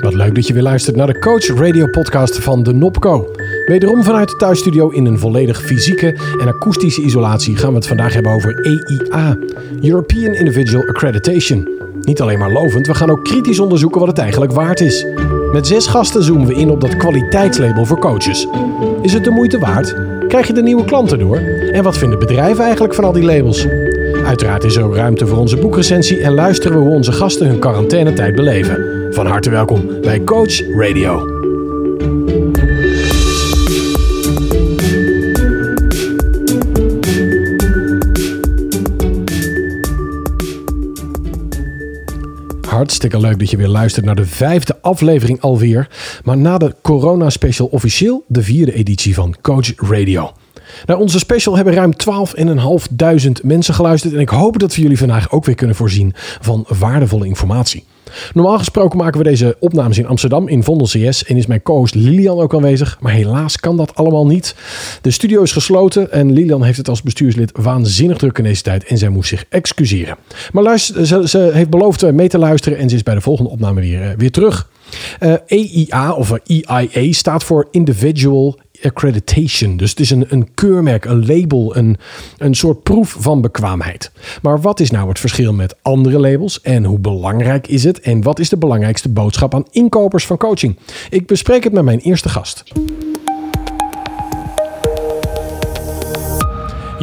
Wat leuk dat je weer luistert naar de Coach Radio podcast van de Nopco. Wederom vanuit de thuisstudio in een volledig fysieke en akoestische isolatie gaan we het vandaag hebben over EIA, European Individual Accreditation. Niet alleen maar lovend, we gaan ook kritisch onderzoeken wat het eigenlijk waard is. Met zes gasten zoomen we in op dat kwaliteitslabel voor coaches. Is het de moeite waard? Krijg je de nieuwe klanten door? En wat vinden bedrijven eigenlijk van al die labels? Uiteraard is er ook ruimte voor onze boekrecensie en luisteren we hoe onze gasten hun quarantainetijd beleven. Van harte welkom bij Coach Radio. Hartstikke leuk dat je weer luistert naar de vijfde aflevering alweer. Maar na de corona special officieel de vierde editie van Coach Radio. Naar onze special hebben ruim 12.500 mensen geluisterd. En ik hoop dat we jullie vandaag ook weer kunnen voorzien van waardevolle informatie. Normaal gesproken maken we deze opnames in Amsterdam in Vondel CS en is mijn co-host Lilian ook aanwezig. Maar helaas kan dat allemaal niet. De studio is gesloten en Lilian heeft het als bestuurslid waanzinnig druk in deze tijd en zij moest zich excuseren. Maar luister, ze, heeft beloofd mee te luisteren en ze is bij de volgende opname weer, eh, weer terug. Uh, eh, EIA of EIA staat voor Individual accreditation. Dus het is een, een keurmerk, een label, een, een soort proef van bekwaamheid. Maar wat is nou het verschil met andere labels en hoe belangrijk is het? En wat is de belangrijkste boodschap aan inkopers van coaching? Ik bespreek het met mijn eerste gast.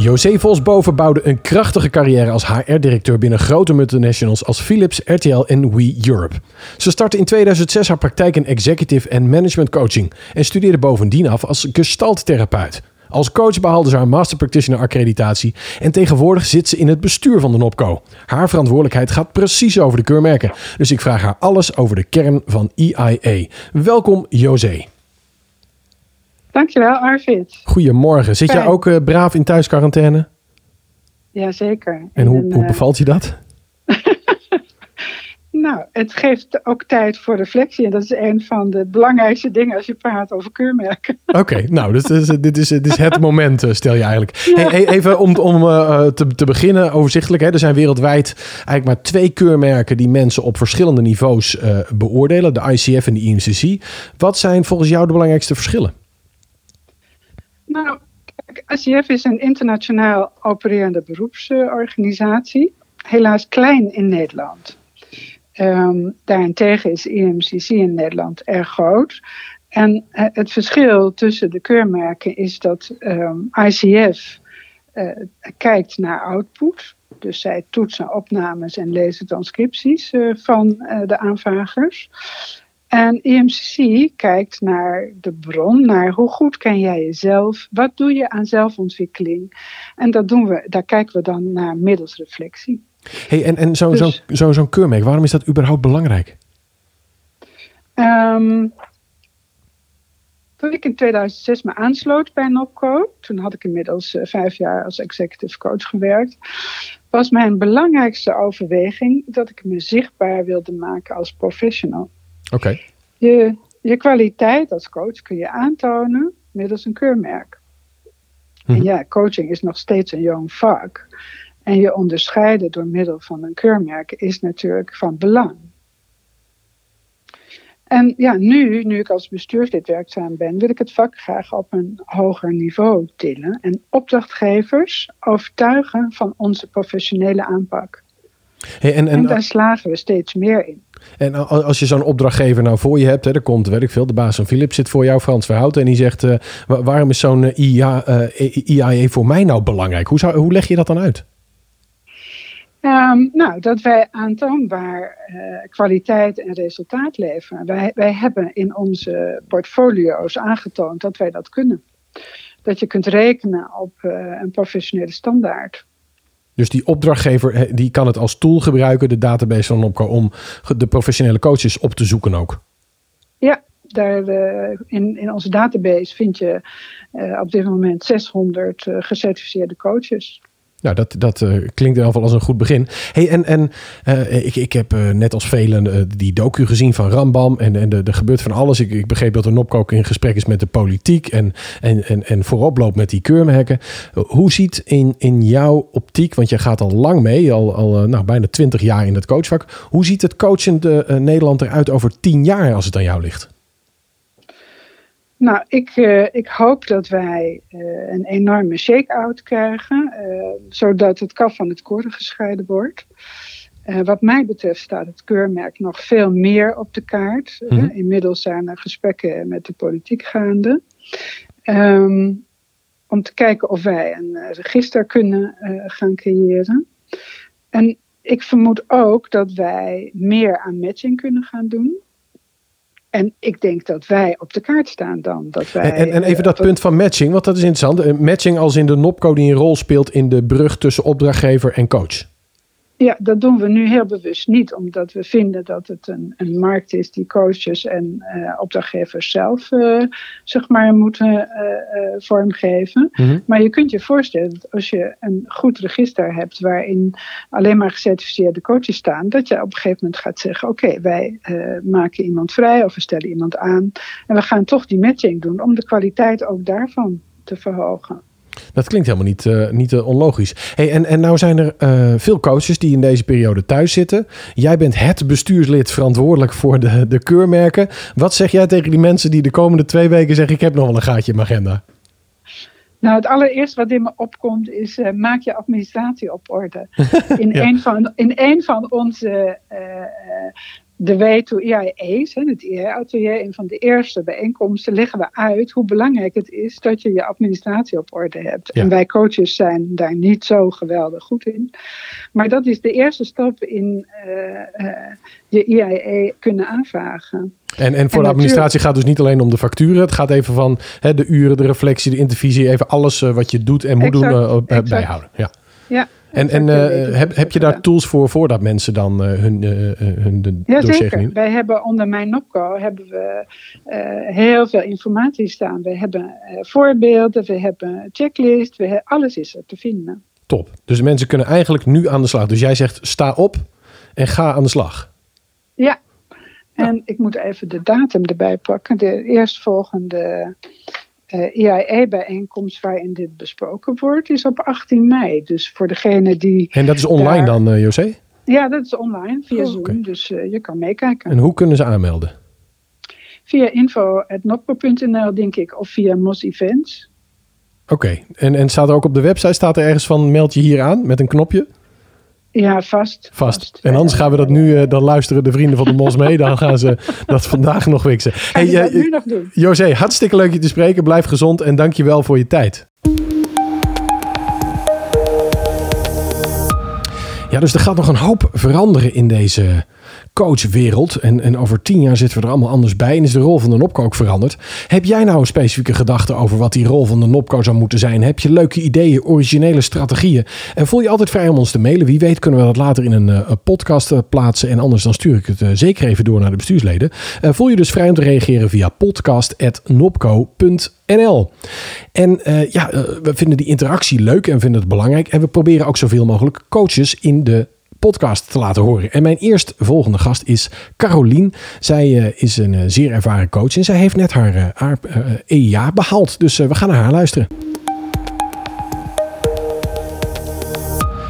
José Vosboven bouwde een krachtige carrière als HR-directeur binnen grote multinationals als Philips, RTL en We Europe. Ze startte in 2006 haar praktijk in executive en management coaching en studeerde bovendien af als gestalttherapeut. Als coach behaalde ze haar Master Practitioner accreditatie en tegenwoordig zit ze in het bestuur van de NOPCO. Haar verantwoordelijkheid gaat precies over de keurmerken. Dus ik vraag haar alles over de kern van EIA. Welkom José. Dankjewel, Arvid. Goedemorgen. Zit jij ook uh, braaf in thuisquarantaine? Jazeker. En hoe, hoe eh, bevalt je dat? nou, het geeft ook tijd voor reflectie. En dat is een van de belangrijkste dingen als je praat over keurmerken. Oké, nou, dus, dit, is, dit is het moment, eh, stel je eigenlijk. Hey, even om, om te, te beginnen, overzichtelijk. Hè. Er zijn wereldwijd eigenlijk maar twee keurmerken die mensen op verschillende niveaus uh, beoordelen. De ICF en de IMCC. Wat zijn volgens jou de belangrijkste verschillen? Nou, ACF is een internationaal opererende beroepsorganisatie. Helaas klein in Nederland. Um, daarentegen is IMCC in Nederland erg groot. En eh, het verschil tussen de keurmerken is dat ehm, ICF uh, eh, kijkt naar output. Dus zij toetsen opnames en lezen transcripties uh, van de aanvragers. En EMCC kijkt naar de bron, naar hoe goed ken jij jezelf, wat doe je aan zelfontwikkeling. En dat doen we, daar kijken we dan naar middels reflectie. Hey, en en zo'n dus, zo, zo, zo'n keurmerk, waarom is dat überhaupt belangrijk? Um, toen ik in 2006 me aansloot bij NOPCO, toen had ik inmiddels uh, vijf jaar als executive coach gewerkt, was mijn belangrijkste overweging dat ik me zichtbaar wilde maken als professional. Oké. Je, je kwaliteit als coach kun je aantonen middels een keurmerk. En mhm. ja, coaching is nog steeds een jong vak. En je onderscheiden door middel van een keurmerk is natuurlijk van belang. En ja, nu, nu ik als bestuurslid werkzaam ben, wil ik het vak graag op een hoger niveau tillen en opdrachtgevers overtuigen van onze professionele aanpak. Hey, en, en, en daar slagen we steeds meer in. En als je zo'n opdrachtgever nou voor je hebt, hè, er komt, weet ik veel, de baas van Philips zit voor jou, Frans Verhouten, en die zegt, uh, waarom is zo'n uh, IA, uh, IAE voor mij nou belangrijk? Hoe, zou, hoe leg je dat dan uit? Um, nou, dat wij aantoonbaar uh, kwaliteit en resultaat leveren. Wij, wij hebben in onze portfolio's aangetoond dat wij dat kunnen. Dat je kunt rekenen op uh, een professionele standaard. Dus die opdrachtgever die kan het als tool gebruiken, de database van Nopco, om de professionele coaches op te zoeken ook. Ja, daar, uh, in, in onze database vind je uh, op dit moment 600 uh, gecertificeerde coaches. Nou, dat, dat uh, klinkt in ieder geval als een goed begin. Hey, en en uh, ik, ik heb uh, net als velen die docu gezien van Rambam. En, en er gebeurt van alles. Ik, ik begreep dat er Nopkook in gesprek is met de politiek. En, en, en, en voorop loopt met die keurmerken. hoe ziet in, in jouw optiek, want je gaat al lang mee, al, al nou, bijna twintig jaar in het coachvak. Hoe ziet het coachende Nederland eruit over tien jaar als het aan jou ligt? Nou, ik, uh, ik hoop dat wij uh, een enorme shake-out krijgen, uh, zodat het kaf van het koren gescheiden wordt. wat mij betreft staat het keurmerk nog veel meer op de kaart. Mm -hmm. inmiddels zijn er gesprekken met de politiek gaande. Um, om te kijken of wij een register kunnen gaan creëren. En ik vermoed ook dat wij meer aan matching kunnen gaan doen. En ik denk dat wij op de kaart staan dan. Dat wij, en, en even dat uh, punt van matching, want dat is interessant. Matching als in de NOPCO die een rol speelt in de brug tussen opdrachtgever en coach. Ja, dat doen we nu heel bewust niet, omdat we vinden dat het een, een markt is die coaches en uh, opdrachtgevers zelf uh, zeg maar moeten uh, vormgeven. Mm -hmm. Maar je kunt je voorstellen dat als je een goed register hebt waarin alleen maar gecertificeerde coaches staan, dat je op een gegeven moment gaat zeggen: Oké, okay, wij maken iemand vrij of we stellen iemand aan en we gaan toch die matching doen om de kwaliteit ook daarvan te verhogen. Dat klinkt helemaal niet, uh, niet uh, onlogisch. Hey, en, en nou zijn er uh, veel coaches die in deze periode thuis zitten. Jij bent het bestuurslid verantwoordelijk voor de, de keurmerken. Wat zeg jij tegen die mensen die de komende twee weken zeggen... ik heb nog wel een gaatje in mijn agenda? Nou, het allereerste wat in me opkomt is... maak je administratie op orde. In, ja. een, van, in een van onze de way to EIA's, het EIA-atelier, een van de eerste bijeenkomsten, leggen we uit hoe belangrijk het is dat je je administratie op orde hebt. Ja. En wij coaches zijn daar niet zo geweldig goed in. Maar dat is de eerste stap in uh, uh, je EIA kunnen aanvragen. En, en voor en de administratie gaat dus niet alleen om de facturen. Het gaat even van hè, de uren, de reflectie, de intervisie. Even alles uh, wat je doet en moet exact, doen bijhouden. Ja. ja. En, en uh, heb, heb je daar tools voor voordat mensen dan uh, hun, uh, hun de ja, zeker. Wij hebben onder mijn Nopco hebben we heel veel informatie staan. We hebben voorbeelden, we hebben checklist, we hebben, alles is er te vinden. Top. Dus mensen kunnen eigenlijk nu aan de slag. Dus jij zegt sta op en ga aan de slag. Ja. En ja. ik moet even de datum erbij pakken. De eerstvolgende uh, IAE-bijeenkomst waarin dit besproken wordt, is op 18 mei. Dus voor degene die. En dat is online daar... dan, uh, José? Ja, dat is online via oh, Zoom. Okay. Dus uh, je kan meekijken. En hoe kunnen ze aanmelden? Via info.nopco.nl, denk ik, of via Mos Events. Oké, okay. en, en staat er ook op de website staat er ergens van meld je hier aan met een knopje? Ja, vast. Vast. En anders gaan we dat nu, uh, dan luisteren de vrienden van de Mos mee. Dan gaan ze dat vandaag nog wiksen. Hey, uh, nu nog doen. José, hartstikke leuk je te spreken. Blijf gezond en dank je wel voor je tijd. Ja, dus er gaat nog een hoop veranderen in deze coachwereld. En, en over tien jaar zitten we er allemaal anders bij. En is de rol van de Nopco ook veranderd. Heb jij nou een specifieke gedachte over wat die rol van de Nopco zou moeten zijn? Heb je leuke ideeën, originele strategieën? En voel je altijd vrij om ons te mailen. Wie weet kunnen we dat later in een, uh, podcast uh, plaatsen. En anders dan stuur ik het uh, zeker even door naar de bestuursleden. voel je dus vrij om te reageren via podcast.nopco.nl. En ja, we vinden die interactie leuk en vinden het belangrijk. En we proberen ook zoveel mogelijk coaches in de podcast te laten horen. En mijn eerstvolgende gast is Carolien. Zij uh, is een uh, zeer ervaren coach en zij heeft net haar, haar EIA behaald. Dus we gaan naar haar luisteren.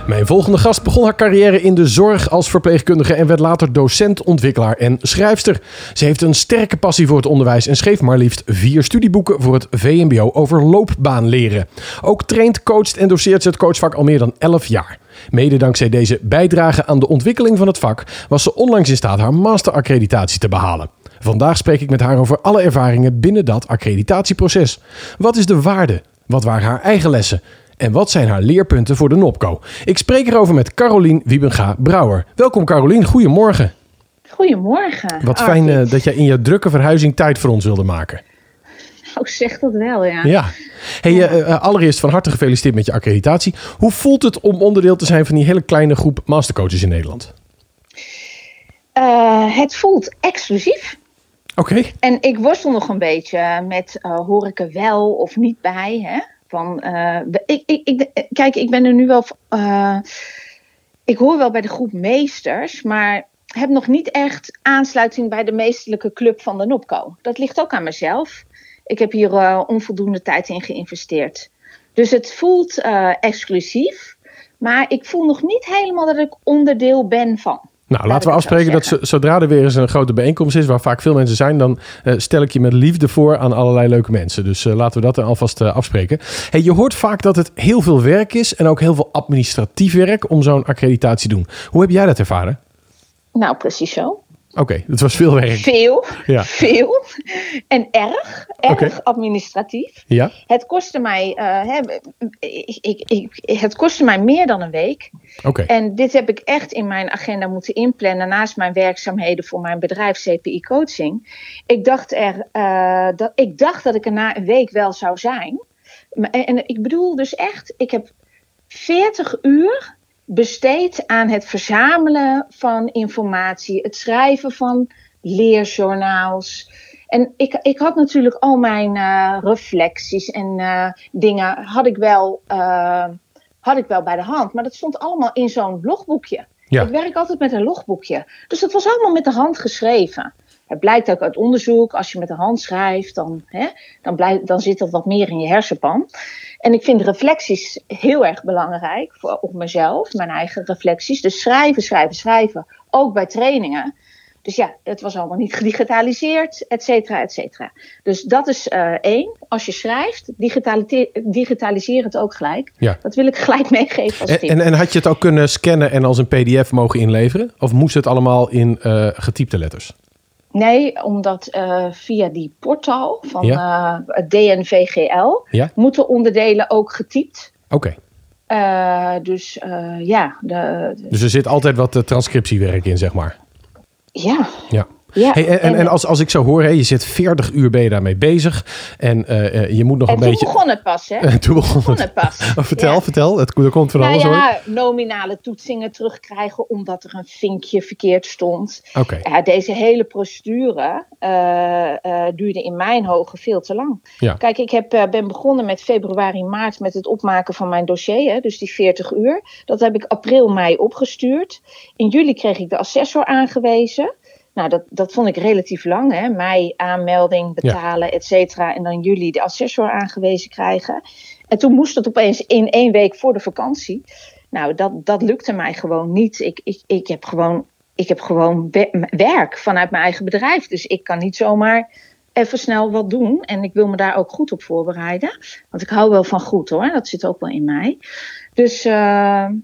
Mijn volgende gast begon haar carrière in de zorg als verpleegkundige en werd later docent, ontwikkelaar en schrijfster. Ze heeft een sterke passie voor het onderwijs en schreef maar liefst vier studieboeken voor het VMBO over loopbaanleren. Ook traint, coacht en doseert ze het coachvak al meer dan 11 jaar. Mede dankzij deze bijdrage aan de ontwikkeling van het vak was ze onlangs in staat haar masteraccreditatie te behalen. Vandaag spreek ik met haar over alle ervaringen binnen dat accreditatieproces. Wat is de waarde? Wat waren haar eigen lessen? En wat zijn haar leerpunten voor de NOPCO? Ik spreek erover met Carolien Wiebenga-Brouwer. Welkom Carolien, goedemorgen. Goedemorgen. Wat fijn uh, dat jij in je drukke verhuizing tijd voor ons wilde maken. Oh, zeg dat wel, ja. Ja. Hey, ja. Uh, allereerst van harte gefeliciteerd met je accreditatie. Hoe voelt het om onderdeel te zijn van die hele kleine groep mastercoaches in Nederland? Uh, het voelt exclusief. Oké. Okay. En ik worstel nog een beetje met uh, hoor ik er wel of niet bij. Hè? Van, eh, ik, ik, ik, kijk, ik ben er nu wel. eh, ik hoor wel bij de groep meesters, maar heb nog niet echt aansluiting bij de meesterlijke club van de NOPCO. Dat ligt ook aan mezelf. Ik heb hier eh, onvoldoende tijd in geïnvesteerd. Dus het voelt eh, exclusief, maar ik voel nog niet helemaal dat ik onderdeel ben van. Nou, laten we afspreken dat zo- zodra er weer eens een grote bijeenkomst is, waar vaak veel mensen zijn, dan eh, stel ik je met liefde voor aan allerlei leuke mensen. Dus laten we dat dan alvast afspreken. Hey, je hoort vaak dat het heel veel werk is en ook heel veel administratief werk om zo'n accreditatie te doen. Hoe heb jij dat ervaren? Nou, precies zo. Oké, het was veel werk. Veel, Ja. veel en erg, erg administratief. Ja? Het kostte mij, eh, hè, ik, ik, ik, het kostte mij meer dan een week. Oké. En dit heb ik echt in mijn agenda moeten inplannen naast mijn werkzaamheden voor mijn bedrijf CPI Coaching. Ik dacht, er, eh, dat, ik dacht dat ik er na een week wel zou zijn. En ik bedoel dus echt, ik heb 40 uur besteed aan het verzamelen van informatie, het schrijven van leerjournaals. En ik, ik had natuurlijk al mijn eh, reflecties en eh, dingen had ik, wel, eh, had ik wel bij de hand. Maar dat stond allemaal in zo'n logboekje. Ja. Ik werk altijd met een logboekje. Dus dat was allemaal met de hand geschreven. Het blijkt ook uit onderzoek, als je met de hand schrijft, dan, hè, dan, blijft, dan zit dat wat meer in je hersenpan. En ik vind reflecties heel erg belangrijk voor, op mezelf, mijn eigen reflecties. Dus schrijven, schrijven, schrijven, ook bij trainingen. Dus ja, het was allemaal niet gedigitaliseerd, et cetera, et cetera. Dus dat is eh, één. Als je schrijft, digitalite- digitaliseer het ook gelijk. Ja. Dat wil ik gelijk meegeven als En, tip. en, en had je het ook kunnen scannen en als een pdf mogen inleveren? Of moest het allemaal in eh, getypte letters? Nee, omdat eh, via die portaal van eh, het DNVGL Ja? moeten onderdelen ook getypt. Oké. Eh, dus ja, de, de- Dus er zit altijd wat transcriptiewerk in, zeg maar. ja. Ja. Ja. Hey, en, en, en als, als ik zo hoor, je zit 40 uur ben je daarmee bezig. En eh, eh, je moet nog En een toen beetje. begon het pas, hè? En toen begon begon het. pas. Vertel, Ja. vertel. Het, er komt van Nou alles hoor. ja, nominale toetsingen terugkrijgen omdat er een vinkje verkeerd stond. Oké. Deze hele procedure eh, eh, duurde in mijn ogen veel te lang. Ja. Kijk, ik heb, eh, ben begonnen met februari, maart met het opmaken van mijn dossier. Hè, dus die 40 uur. Dat heb ik april, mei opgestuurd. In juli kreeg ik de assessor aangewezen. Nou, dat, dat vond ik relatief lang. Hè? Mei aanmelding, betalen, et cetera. En dan juli de assessor aangewezen krijgen. En toen moest het opeens in één week voor de vakantie. Nou, dat, dat lukte mij gewoon niet. Ik, ik, ik heb gewoon, ik heb gewoon we- werk vanuit mijn eigen bedrijf. Dus ik kan niet zomaar even snel wat doen. En ik wil me daar ook goed op voorbereiden. Want ik hou wel van goed hoor. Dat zit ook wel in mij. Dus, eh,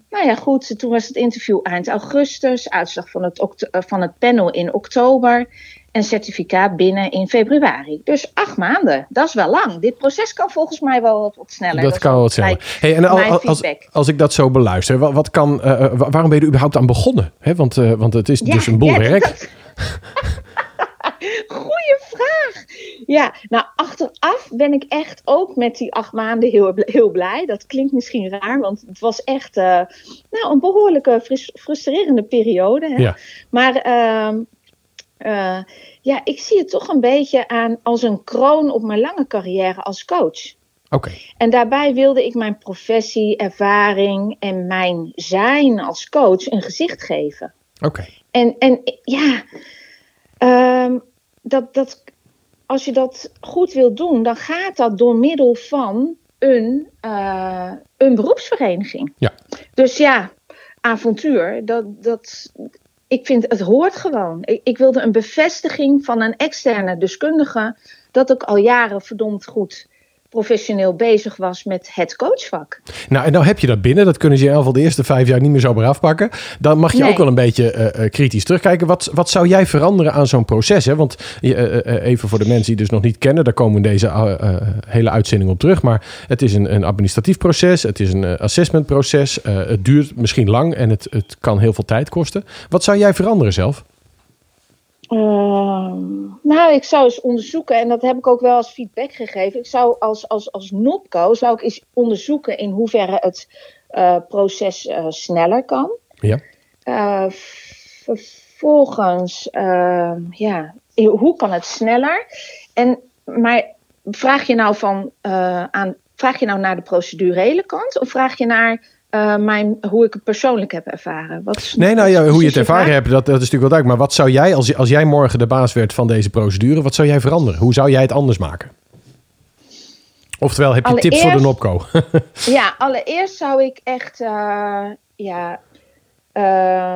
nou ja, goed. Toen was het interview eind augustus. Uitslag van het, eh, van het panel in oktober. En certificaat binnen in februari. Dus acht maanden. Dat is wel lang. Dit proces kan volgens mij wel wat, wat sneller. Dat is kan wel wat sneller. Hey, en als, als, ik dat zo beluister, wat, wat kan, eh, wa- waarom ben je er überhaupt aan begonnen? Want, want het is Ja, dus een boel ja, werk. dat-. Ja, nou achteraf ben ik echt ook met die acht maanden heel, heel blij. Dat klinkt misschien raar, want het was echt eh, nou, een behoorlijke frus- frustrerende periode. Hè? Ja. Maar ehm, eh, ja, ik zie het toch een beetje aan als een kroon op mijn lange carrière als coach. Oké. En daarbij wilde ik mijn professie, ervaring en mijn zijn als coach een gezicht geven. Oké. En, en ja, ehm, dat, dat, als je dat goed wil doen, dan gaat dat door middel van een, eh, een beroepsvereniging. Ja. Dus ja, avontuur, dat, dat, ik vind het hoort gewoon. Ik, ik wilde een bevestiging van een externe deskundige dat ik al jaren verdomd goed professioneel bezig was met het coachvak. Nou, en nou heb je dat binnen. Dat kunnen ze in ieder geval de eerste vijf jaar niet meer zomaar afpakken. Dan mag je Nee. ook wel een beetje eh, eh, kritisch terugkijken. Wat, wat zou jij veranderen aan zo'n proces? Hè? Want eh, even voor de mensen die dus nog niet kennen. Daar komen we in deze hele uitzending op terug. Maar het is een, een administratief proces. Het is een assessmentproces. Het duurt misschien lang en het, het kan heel veel tijd kosten. Wat zou jij veranderen zelf? Ehm, nou, ik zou eens onderzoeken, en dat heb ik ook wel als feedback gegeven. Ik zou als, als, als NOPCO zou ik eens onderzoeken in hoeverre het eh, proces eh, sneller kan. Ja. Eh, vervolgens, ehm, ja, hoe kan het sneller? En, maar vraag je nou van, aan vraag je nou naar de procedurele kant of vraag je naar uh, mijn, hoe ik het persoonlijk heb ervaren? Wat is, nee, nou ja, hoe je het ervaren hebt, dat, dat is natuurlijk wel duidelijk. Maar wat zou jij, als, als jij morgen de baas werd van deze procedure, wat zou jij veranderen? Hoe zou jij het anders maken? Oftewel, heb je tips voor de Nopco? ja, allereerst zou ik echt, uh, ja,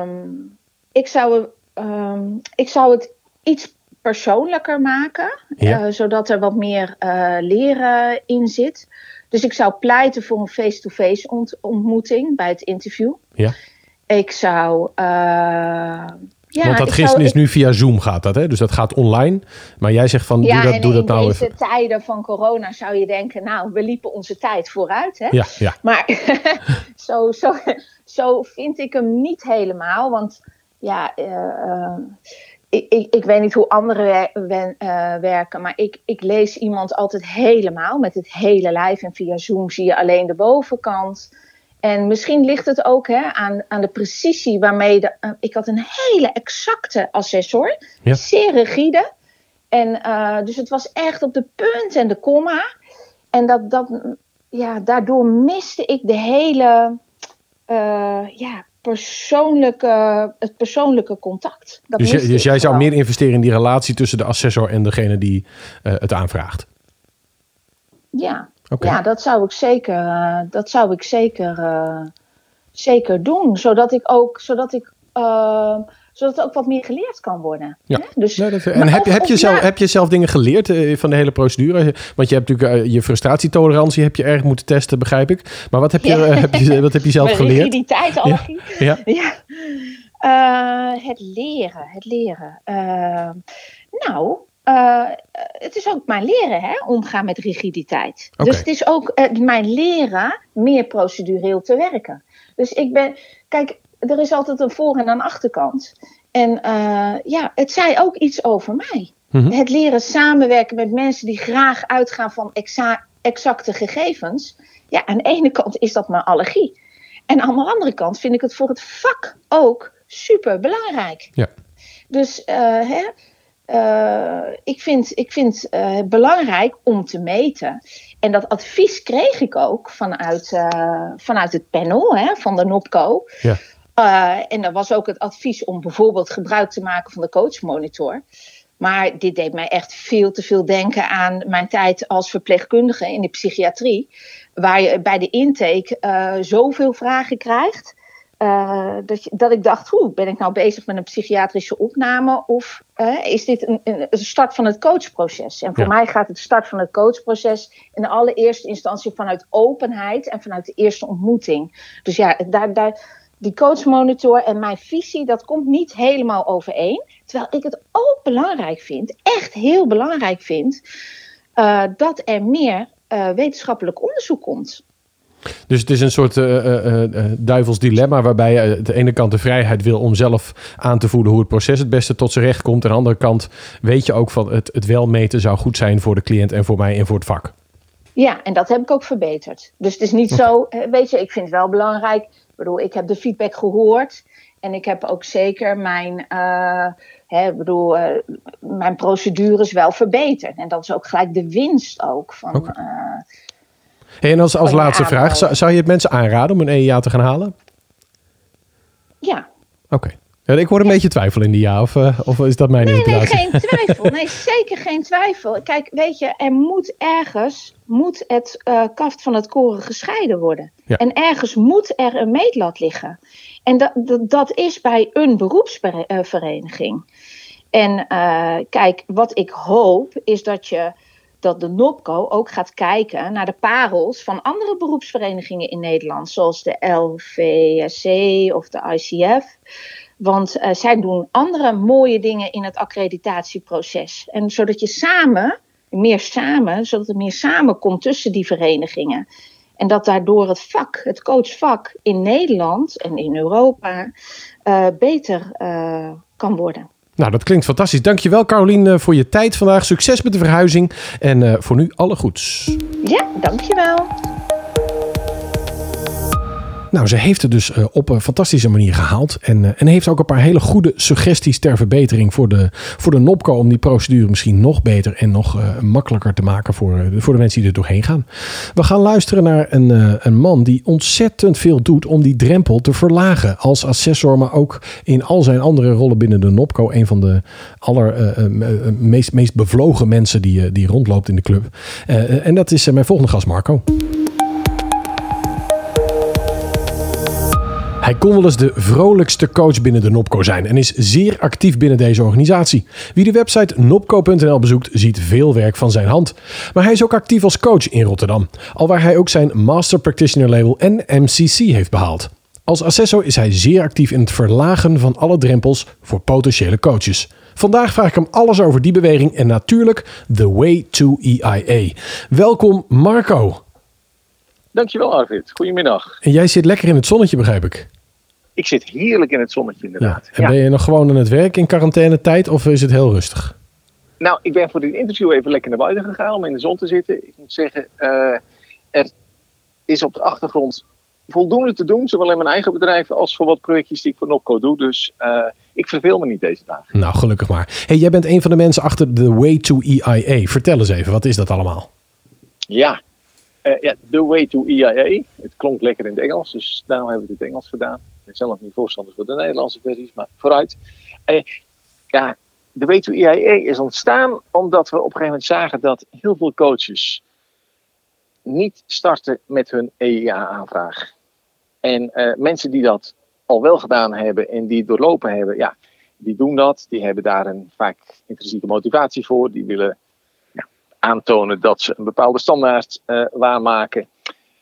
um, ik, zou, um, ik zou het iets persoonlijker maken, ja. uh, zodat er wat meer leren in zit. Dus ik zou pleiten voor een face-to-face ont ontmoeting bij het interview. Ja. Ik zou ja, Want dat gisteren is nu via Zoom gaat dat, hè? Dus dat gaat online. Maar jij zegt van, ja, doe dat, doe dat nou even. in deze tijden van corona zou je denken, nou, we liepen onze tijd vooruit, hè? Ja, ja. Maar zo, zo, zo vind ik hem niet helemaal. Want ja, uh, ik, ik, ik, weet niet hoe anderen uh, werken, maar ik, ik lees iemand altijd helemaal met het hele lijf. En via Zoom zie je alleen de bovenkant. En misschien ligt het ook hè, aan, aan de precisie waarmee de. Uh, ik had een hele exacte assessor, ja. zeer rigide. En uh, dus het was echt op de punt en de komma. En dat, dat, ja, daardoor miste ik de hele ja, persoonlijke, het persoonlijke contact. Dat dus, je, dus jij zou meer investeren in die relatie tussen de assessor en degene die het aanvraagt? Ja, Okay. Ja, dat zou ik zeker, uh, dat zou ik zeker, uh, zeker doen. Zodat ik ook, zodat ik, zodat er ook wat meer geleerd kan worden. Ja. Hè? Dus, nee, dat, en heb, je, heb, je zelf, heb je zelf dingen geleerd van de hele procedure? Want je hebt natuurlijk je frustratietolerantie heb je erg moeten testen, begrijp ik. Maar wat heb je, ja. heb je, wat heb je zelf geleerd? Rigiditeit, allergie. Ja. ja. ja. het leren, het leren. nou, uh, het is ook mijn leren, hè, omgaan met rigiditeit. Okay. Dus het is ook uh, mijn leren meer procedureel te werken. Dus ik ben, kijk, er is altijd een voor- en een achterkant. En uh, ja, het zei ook iets over mij. Mm -hmm. Het leren samenwerken met mensen die graag uitgaan van exa exacte gegevens. Ja, aan de ene kant is dat mijn allergie. En aan de andere kant vind ik het voor het vak ook super belangrijk. Ja. Dus hè, uh, ik vind, ik vind uh, het belangrijk om te meten. En dat advies kreeg ik ook vanuit, vanuit het panel hè, van de NOPCO. Ja. En dat was ook het advies om bijvoorbeeld gebruik te maken van de coachmonitor. Maar dit deed mij echt veel te veel denken aan mijn tijd als verpleegkundige in de psychiatrie. Waar je bij de intake zoveel vragen krijgt. Uh, dat, dat, ik dacht, hoe ben ik nou bezig met een psychiatrische opname of uh, is dit een, een, start van het coachproces? En voor ja. mij gaat het start van het coachproces in de allereerste instantie vanuit openheid en vanuit de eerste ontmoeting. Dus ja, daar, daar, die coachmonitor en mijn visie, dat komt niet helemaal overeen. Terwijl ik het ook belangrijk vind, echt heel belangrijk vind, uh, dat er meer wetenschappelijk onderzoek komt. Dus het is een soort uh, duivels dilemma waarbij je aan de ene kant de vrijheid wil om zelf aan te voelen hoe het proces het beste tot zijn recht komt. Aan de andere kant weet je ook van het, het wel meten zou goed zijn voor de cliënt en voor mij en voor het vak. Ja, en dat heb ik ook verbeterd. Dus het is niet zo, weet je, ik vind het wel belangrijk. Ik bedoel, ik heb de feedback gehoord en ik heb ook zeker mijn, hè, bedoel, mijn procedures wel verbeterd. En dat is ook gelijk de winst ook van... Okay. Hey, en als, als laatste vraag, zou, zou, je het mensen aanraden om een EIA te gaan halen? Ja. Oké. Okay. Ja, ik hoor een ja. beetje twijfel in die ja, of, uh, of is dat mijn nee, interpretatie? Nee, geen twijfel. Nee, zeker geen twijfel. Kijk, weet je, er moet ergens moet het kaft van het koren gescheiden worden. En ergens moet er een meetlat liggen. En dat, dat, is bij een beroepsvereniging. En uh, kijk, wat ik hoop is dat je dat de NOPCO ook gaat kijken naar de parels van andere beroepsverenigingen in Nederland, zoals de LVSC of de ICF. Want uh, zij doen andere mooie dingen in het accreditatieproces. En zodat je samen, meer samen, zodat er meer samenkomt tussen die verenigingen. En dat daardoor het vak, het coachvak in Nederland en in Europa uh, beter uh, kan worden. Nou, dat klinkt fantastisch. Dankjewel Carolien voor je tijd vandaag. Succes met de verhuizing en uh, voor nu alle goeds. Ja, dankjewel. Nou, ze heeft het dus uh, op een fantastische manier gehaald. En, uh, en heeft ook een paar hele goede suggesties ter verbetering voor de, voor de NOPCO. Om die procedure misschien nog beter en nog uh, makkelijker te maken voor, voor de mensen die er doorheen gaan. We gaan luisteren naar een, een man die ontzettend veel doet om die drempel te verlagen. Als assessor, maar ook in al zijn andere rollen binnen de NOPCO. Een van de aller meest, meest bevlogen mensen die, die rondloopt in de club. en dat is mijn volgende gast, Marco. Hij kon wel eens de vrolijkste coach binnen de Nopco zijn en is zeer actief binnen deze organisatie. Wie de website nopco.nl bezoekt, ziet veel werk van zijn hand. Maar hij is ook actief als coach in Rotterdam, alwaar hij ook zijn Master Practitioner label en MCC heeft behaald. Als assessor is hij zeer actief in het verlagen van alle drempels voor potentiële coaches. Vandaag vraag ik hem alles over die beweging en natuurlijk The Way to EIA. Welkom Marco. Dankjewel Arvid, goedemiddag. En jij zit lekker in het zonnetje begrijp ik. Ik zit heerlijk in het zonnetje inderdaad. Ja. En ben je nog gewoon aan het werk in quarantainetijd of is het heel rustig? Nou, ik ben voor dit interview even lekker naar buiten gegaan om in de zon te zitten. Ik moet zeggen, uh, er is op de achtergrond voldoende te doen, zowel in mijn eigen bedrijf als voor wat projectjes die ik voor Nopco doe. Dus uh, ik verveel me niet deze dagen. Nou, gelukkig maar. Hey, jij bent een van de mensen achter The Way to EIA. Vertel eens even, wat is dat allemaal? Ja, uh, ja The Way to EIA. Het klonk lekker in het Engels, dus daarom hebben we het in het Engels gedaan. Ben zelf niet voorstander voor de Nederlandse versies, maar vooruit. Uh, ja, de Way to EIA is ontstaan omdat we op een gegeven moment zagen dat heel veel coaches niet starten met hun EIA-aanvraag. En uh, mensen die dat al wel gedaan hebben en die het doorlopen hebben, ja, die doen dat. Die hebben daar een vaak intrinsieke motivatie voor. Die willen ja, aantonen dat ze een bepaalde standaard uh, waarmaken.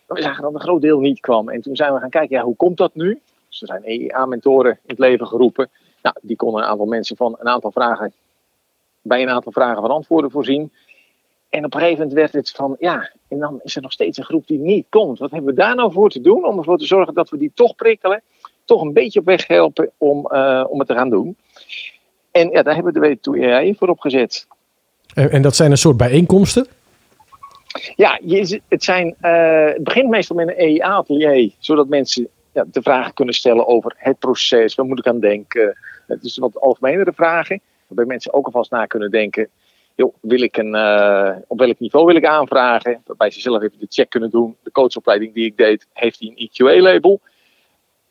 Maar we zagen dat een groot deel niet kwam. En toen zijn we gaan kijken, ja, hoe komt dat nu? Dus er zijn EIA-mentoren in het leven geroepen. Nou, die konden een aantal mensen van een aantal vragen, bij een aantal vragen van antwoorden voorzien. En op een gegeven moment werd het van, ja, en dan is er nog steeds een groep die niet komt. Wat hebben we daar nou voor te doen om ervoor te zorgen dat we die toch prikkelen, toch een beetje op weg helpen om, uh, om het te gaan doen? En ja, daar hebben we de W2EI voor opgezet. En, en dat zijn een soort bijeenkomsten? Ja, je, het, zijn, uh, het begint meestal met een EIA-atelier, zodat mensen ja, de vragen kunnen stellen over het proces, waar moet ik aan denken. Het is wat algemenere vragen, waarbij mensen ook alvast na kunnen denken wil ik een, uh, op welk niveau wil ik aanvragen? Waarbij ze zelf even de check kunnen doen. De coachopleiding die ik deed, heeft hij een EQA-label?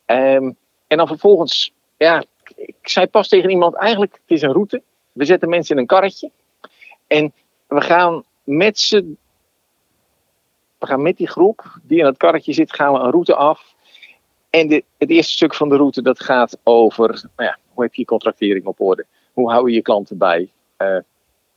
Um, en dan vervolgens, ja, ik zei pas tegen iemand, eigenlijk, het is een route. We zetten mensen in een karretje. En we gaan met ze, we gaan met die groep die in het karretje zit, gaan we een route af. En het eerste stuk van de route, dat gaat over, nou ja, hoe heb je je contractering op orde? Hoe hou je je klanten bij? Uh,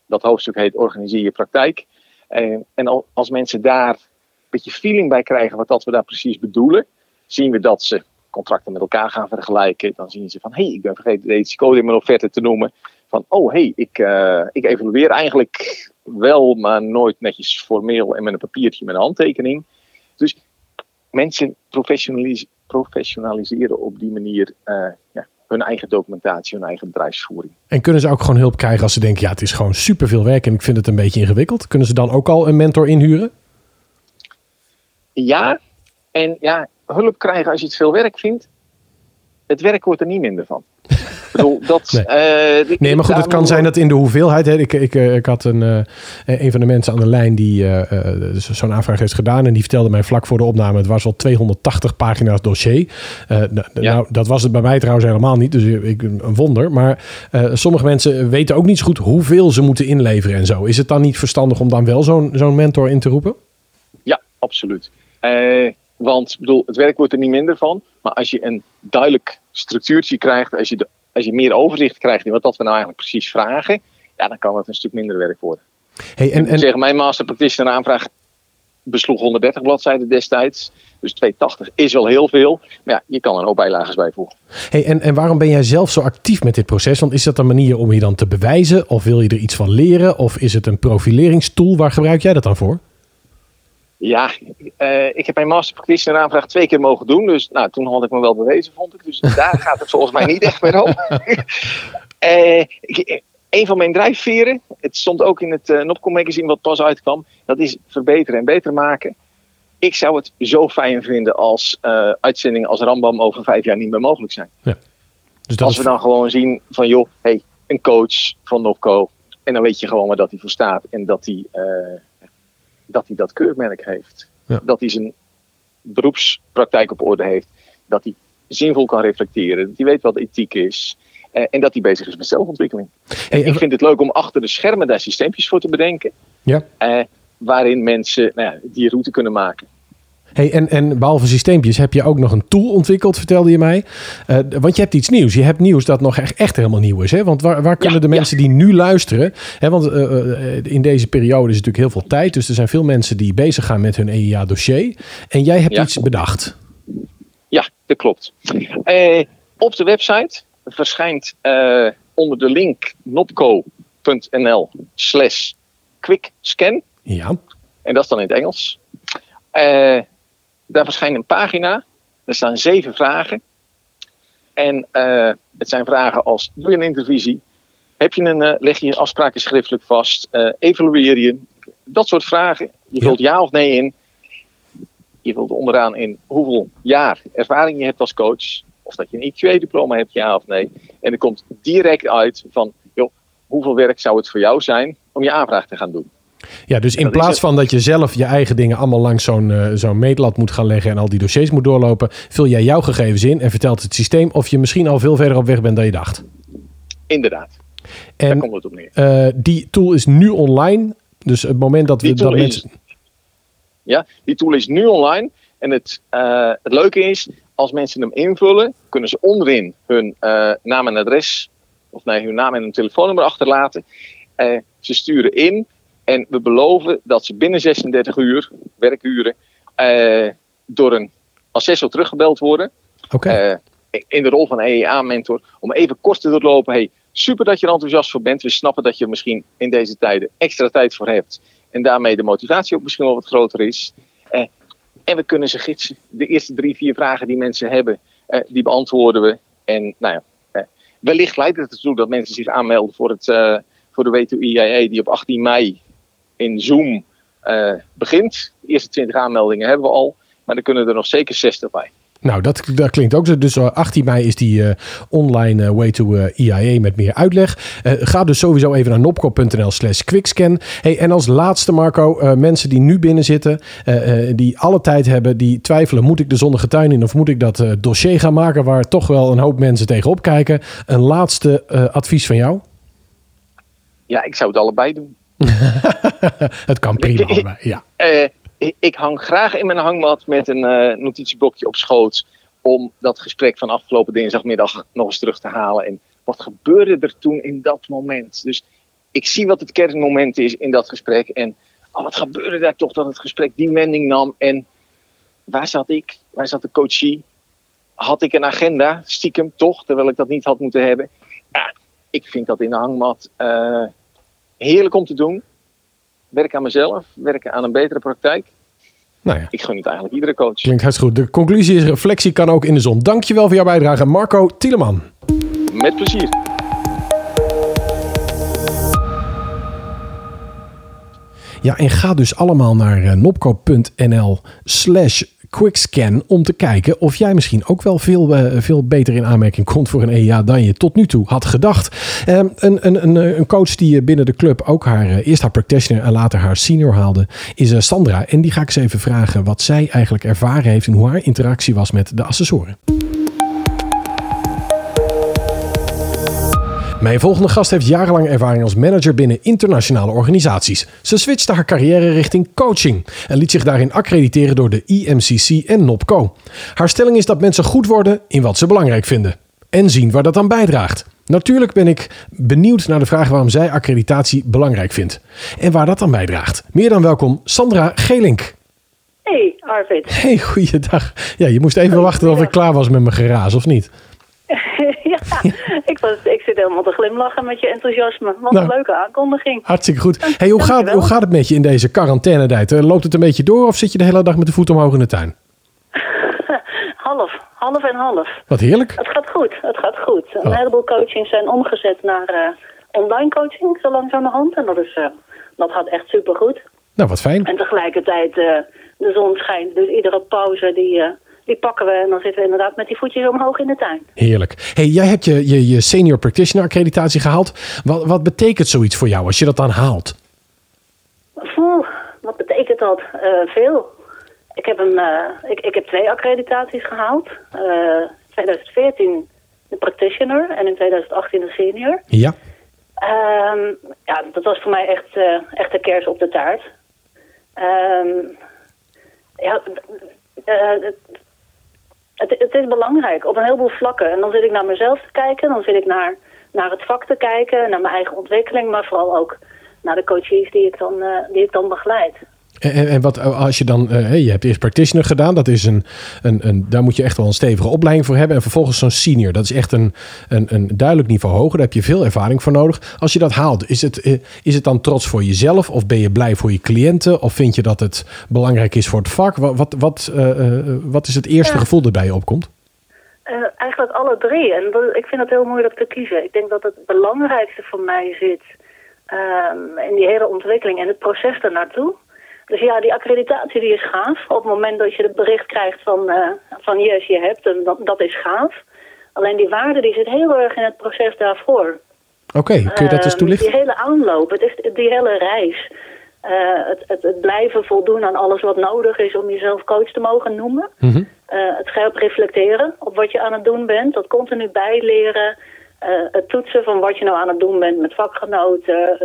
dat hoofdstuk heet Organiseer je praktijk. En, en als mensen daar een beetje feeling bij krijgen wat dat we daar precies bedoelen, zien we dat ze contracten met elkaar gaan vergelijken. Dan zien ze van, hé, hey, ik ben vergeten deze code in mijn offerte te noemen. Van, oh, hé, hey, ik, uh, ik evalueer eigenlijk wel, maar nooit netjes formeel en met een papiertje met een handtekening. Dus mensen professionalis professionaliseren op die manier uh, ja, hun eigen documentatie, hun eigen bedrijfsvoering. En kunnen ze ook gewoon hulp krijgen als ze denken, ja, het is gewoon superveel werk en ik vind het een beetje ingewikkeld? Kunnen ze dan ook al een mentor inhuren? Ja, en ja, hulp krijgen als je het veel werk vindt, het werk wordt er niet minder van. Bedoel, dat, nee. Uh, nee, maar goed, het kan zijn dat in de hoeveelheid. Hè, ik, ik, ik had een, uh, een van de mensen aan de lijn die uh, zo'n aanvraag heeft gedaan. En die vertelde mij vlak voor de opname: het was al 280 pagina's dossier. Ja. Nou, dat was het bij mij trouwens helemaal niet. Dus ik, een wonder. Maar sommige mensen weten ook niet zo goed hoeveel ze moeten inleveren en zo. Is het dan niet verstandig om dan wel zo'n zo'n mentor in te roepen? Ja, absoluut. want ik bedoel, het werk wordt er niet minder van. Maar als je een duidelijk structuurtje krijgt, als je, de, als je meer overzicht krijgt in wat dat we nou eigenlijk precies vragen, ja, dan kan het een stuk minder werk worden. Hey, en, en... zeggen, mijn master practitioner aanvraag besloeg 130 bladzijden destijds. Dus 280 is wel heel veel. Maar ja, je kan er ook bijlages bijvoegen. Hey, en, en waarom ben jij zelf zo actief met dit proces? Want is dat een manier om je dan te bewijzen? Of wil je er iets van leren? Of is het een profileringstool? Waar gebruik jij dat dan voor? Ja, uh, ik heb mijn master practitioner aanvraag twee keer mogen doen. Dus nou, toen had ik me wel bewezen, vond ik. Dus daar gaat het volgens mij niet echt meer om. uh, ik, een van mijn drijfveren, het stond ook in het uh, Nopcom magazine wat pas uitkwam, dat is verbeteren en beter maken. ik zou het zo fijn vinden als uh, uitzendingen als Rambam over vijf jaar niet meer mogelijk zijn. Ja. Dus als we dan gewoon zien van joh, hey, een coach van Nopco. En dan weet je gewoon waar dat hij voor staat. En dat hij, dat, hij dat keurmerk heeft. Dat hij zijn beroepspraktijk op orde heeft. Dat hij zinvol kan reflecteren. Dat hij weet wat ethiek is. Uh, en dat hij bezig is met zelfontwikkeling. Hey, ik vind het leuk om achter de schermen daar systeempjes voor te bedenken. Ja. Uh, waarin mensen nou ja, die route kunnen maken. Hey, en, en behalve systeempjes heb je ook nog een tool ontwikkeld, vertelde je mij. Uh, want je hebt iets nieuws. Je hebt nieuws dat nog echt, echt helemaal nieuw is. Hè? Want waar, waar kunnen de mensen die nu luisteren... Hè, want uh, in deze periode is natuurlijk heel veel tijd. Dus er zijn veel mensen die bezig gaan met hun EIA-dossier. En jij hebt iets bedacht. Ja, dat klopt. op de website verschijnt onder de link nopco.nl slash quickscan. Ja. En dat is dan in het Engels. Uh, daar verschijnt een pagina. Er staan zeven vragen. En uh, het zijn vragen als: doe je een intervisie? Heb je een, uh, leg je afspraken schriftelijk vast? evalueer je? Dat soort vragen. Je vult ja. ja of nee in. Je vult onderaan in hoeveel jaar ervaring je hebt als coach. Of dat je een IQA-diploma hebt, ja of nee. En er komt direct uit van, joh, hoeveel werk zou het voor jou zijn om je aanvraag te gaan doen? Ja, dus in plaats van dat je zelf je eigen dingen allemaal langs zo'n uh, zo'n meetlat moet gaan leggen en al die dossiers moet doorlopen, vul jij jouw gegevens in en vertelt het systeem of je misschien al veel verder op weg bent dan je dacht. Inderdaad. En, Daar komt het op neer. Uh, die tool is nu online. Dus het moment dat we dat mensen. Ja, die tool is nu online. En het, uh, het leuke is, als mensen hem invullen, kunnen ze onderin hun naam en adres, of nee, hun naam en hun telefoonnummer achterlaten. ze sturen in en we beloven dat ze binnen 36 uur, werkuren, uh, door een assessor teruggebeld worden. Okay. Uh, in de rol van EEA-mentor. Om even kort te doorlopen. Hey, super dat je er enthousiast voor bent. We snappen dat je er misschien in deze tijden extra tijd voor hebt. En daarmee de motivatie ook misschien wel wat groter is. Uh, en we kunnen ze gidsen. De eerste drie, vier vragen die mensen hebben, die beantwoorden we. En nou ja, wellicht leidt het ertoe dat mensen zich aanmelden voor, het, voor de W2EIA die op 18 mei in Zoom uh, begint. De eerste 20 aanmeldingen hebben we al, maar er kunnen er nog zeker 60 bij. Nou, dat, dat klinkt ook zo. Dus 18 eh, mei is die uh, online uh, way to EIA met meer uitleg. ga dus sowieso even naar nopco.nl slash quickscan. Hey, en als laatste Marco, mensen die nu binnen zitten, die alle tijd hebben, die twijfelen, moet ik de zonnige tuin in of moet ik dat dossier gaan maken waar toch wel een hoop mensen tegenop kijken. Een laatste advies van jou? Ja, ik zou het allebei doen. het kan prima ja. Uh, ik hang graag in mijn hangmat met een uh, notitieblokje op schoot. Om dat gesprek van afgelopen dinsdagmiddag nog eens terug te halen. En wat gebeurde er toen in dat moment? Dus ik zie wat het kernmoment is in dat gesprek. En oh, wat gebeurde daar toch dat het gesprek die wending nam? En waar zat ik? Waar zat de coachie? Had ik een agenda, stiekem toch, terwijl ik dat niet had moeten hebben? Ja, ik vind dat in de hangmat. Uh, heerlijk om te doen. Werken aan mezelf, werken aan een betere praktijk. Nou ja. Ik gun het eigenlijk iedere coach. Klinkt hartstikke goed. De conclusie is: reflectie kan ook in de zon. Dankjewel voor jouw bijdrage, Marco Tieleman. Met plezier. Ja, en ga dus allemaal naar uh, nopco.nl slash quickscan om te kijken of jij misschien ook wel veel, uh, veel beter in aanmerking komt voor een EIA dan je tot nu toe had gedacht. Uh, een, een, een, een, coach die binnen de club ook haar, eerst haar practitioner en later haar senior haalde, is Sandra. En die ga ik eens even vragen wat zij eigenlijk ervaren heeft en hoe haar interactie was met de assessoren. Mijn volgende gast heeft jarenlang ervaring als manager binnen internationale organisaties. Ze switchte haar carrière richting coaching en liet zich daarin accrediteren door de IMCC en NOPCO. Haar stelling is dat mensen goed worden in wat ze belangrijk vinden en zien waar dat aan bijdraagt. Natuurlijk ben ik benieuwd naar de vraag waarom zij accreditatie belangrijk vindt en waar dat aan bijdraagt. Meer dan welkom, Sandra Gelink. Hey Arvid. Hey, goeiedag. Ja, je moest even wachten of ik klaar was met mijn geraas, of niet? ja, ik, was, ik zit helemaal te glimlachen met je enthousiasme. Wat een nou, leuke aankondiging. Hartstikke goed. Hey, hoe, gaat, hoe gaat het met je in deze quarantainetijd? Eh, loopt het een beetje door of zit je de hele dag met de voet omhoog in de tuin? half, half en half. Wat heerlijk. Het gaat goed, het gaat goed. Een oh. heleboel coachings zijn omgezet naar uh, online coaching, zo langzamerhand. En dat, is, uh, dat gaat echt supergoed. Nou, wat fijn. En tegelijkertijd de zon schijnt. Dus iedere pauze die, die pakken we en dan zitten we inderdaad met die voetjes omhoog in de tuin. Heerlijk. Hey, jij hebt je, je, je senior practitioner accreditatie gehaald. Wat, wat betekent zoiets voor jou als je dat dan haalt? Oeh, wat betekent dat? Uh, veel. Ik heb, een, uh, ik, ik heb twee accreditaties gehaald. Uh, 2014 de practitioner en in 2018 de senior. Ja. Um, ja, dat was voor mij echt, uh, echt de kers op de taart. Um, ja, het, is belangrijk op een heleboel vlakken. En dan zit ik naar mezelf te kijken, dan zit ik naar, naar het vak te kijken, naar mijn eigen ontwikkeling, maar vooral ook naar de coaches die ik dan, uh, die ik dan begeleid. En, en wat als je dan, uh, je hebt eerst practitioner gedaan, dat is een, een, een, daar moet je echt wel een stevige opleiding voor hebben. En vervolgens zo'n senior, dat is echt een, een, een duidelijk niveau hoger. Daar heb je veel ervaring voor nodig. Als je dat haalt, is het, uh, is het dan trots voor jezelf? Of ben je blij voor je cliënten? Of vind je dat het belangrijk is voor het vak? Wat, wat, wat, uh, wat is het eerste ja. gevoel dat bij je opkomt? eigenlijk alle drie. En dat, ik vind het heel moeilijk te kiezen. Ik denk dat het belangrijkste voor mij zit um, in die hele ontwikkeling en het proces ernaartoe. Dus ja, die accreditatie die is gaaf. Op het moment dat je het bericht krijgt van, uh, van yes, je hebt hem, dat, dat is gaaf. Alleen die waarde die zit heel erg in het proces daarvoor. Oké, okay, kun je dat eens toelichten? Uh, die hele aanloop, het is die hele reis. Uh, het, het, het, blijven voldoen aan alles wat nodig is om jezelf coach te mogen noemen. Mm -hmm. het scherp reflecteren op wat je aan het doen bent. Dat continu bijleren. het toetsen van wat je nou aan het doen bent met vakgenoten.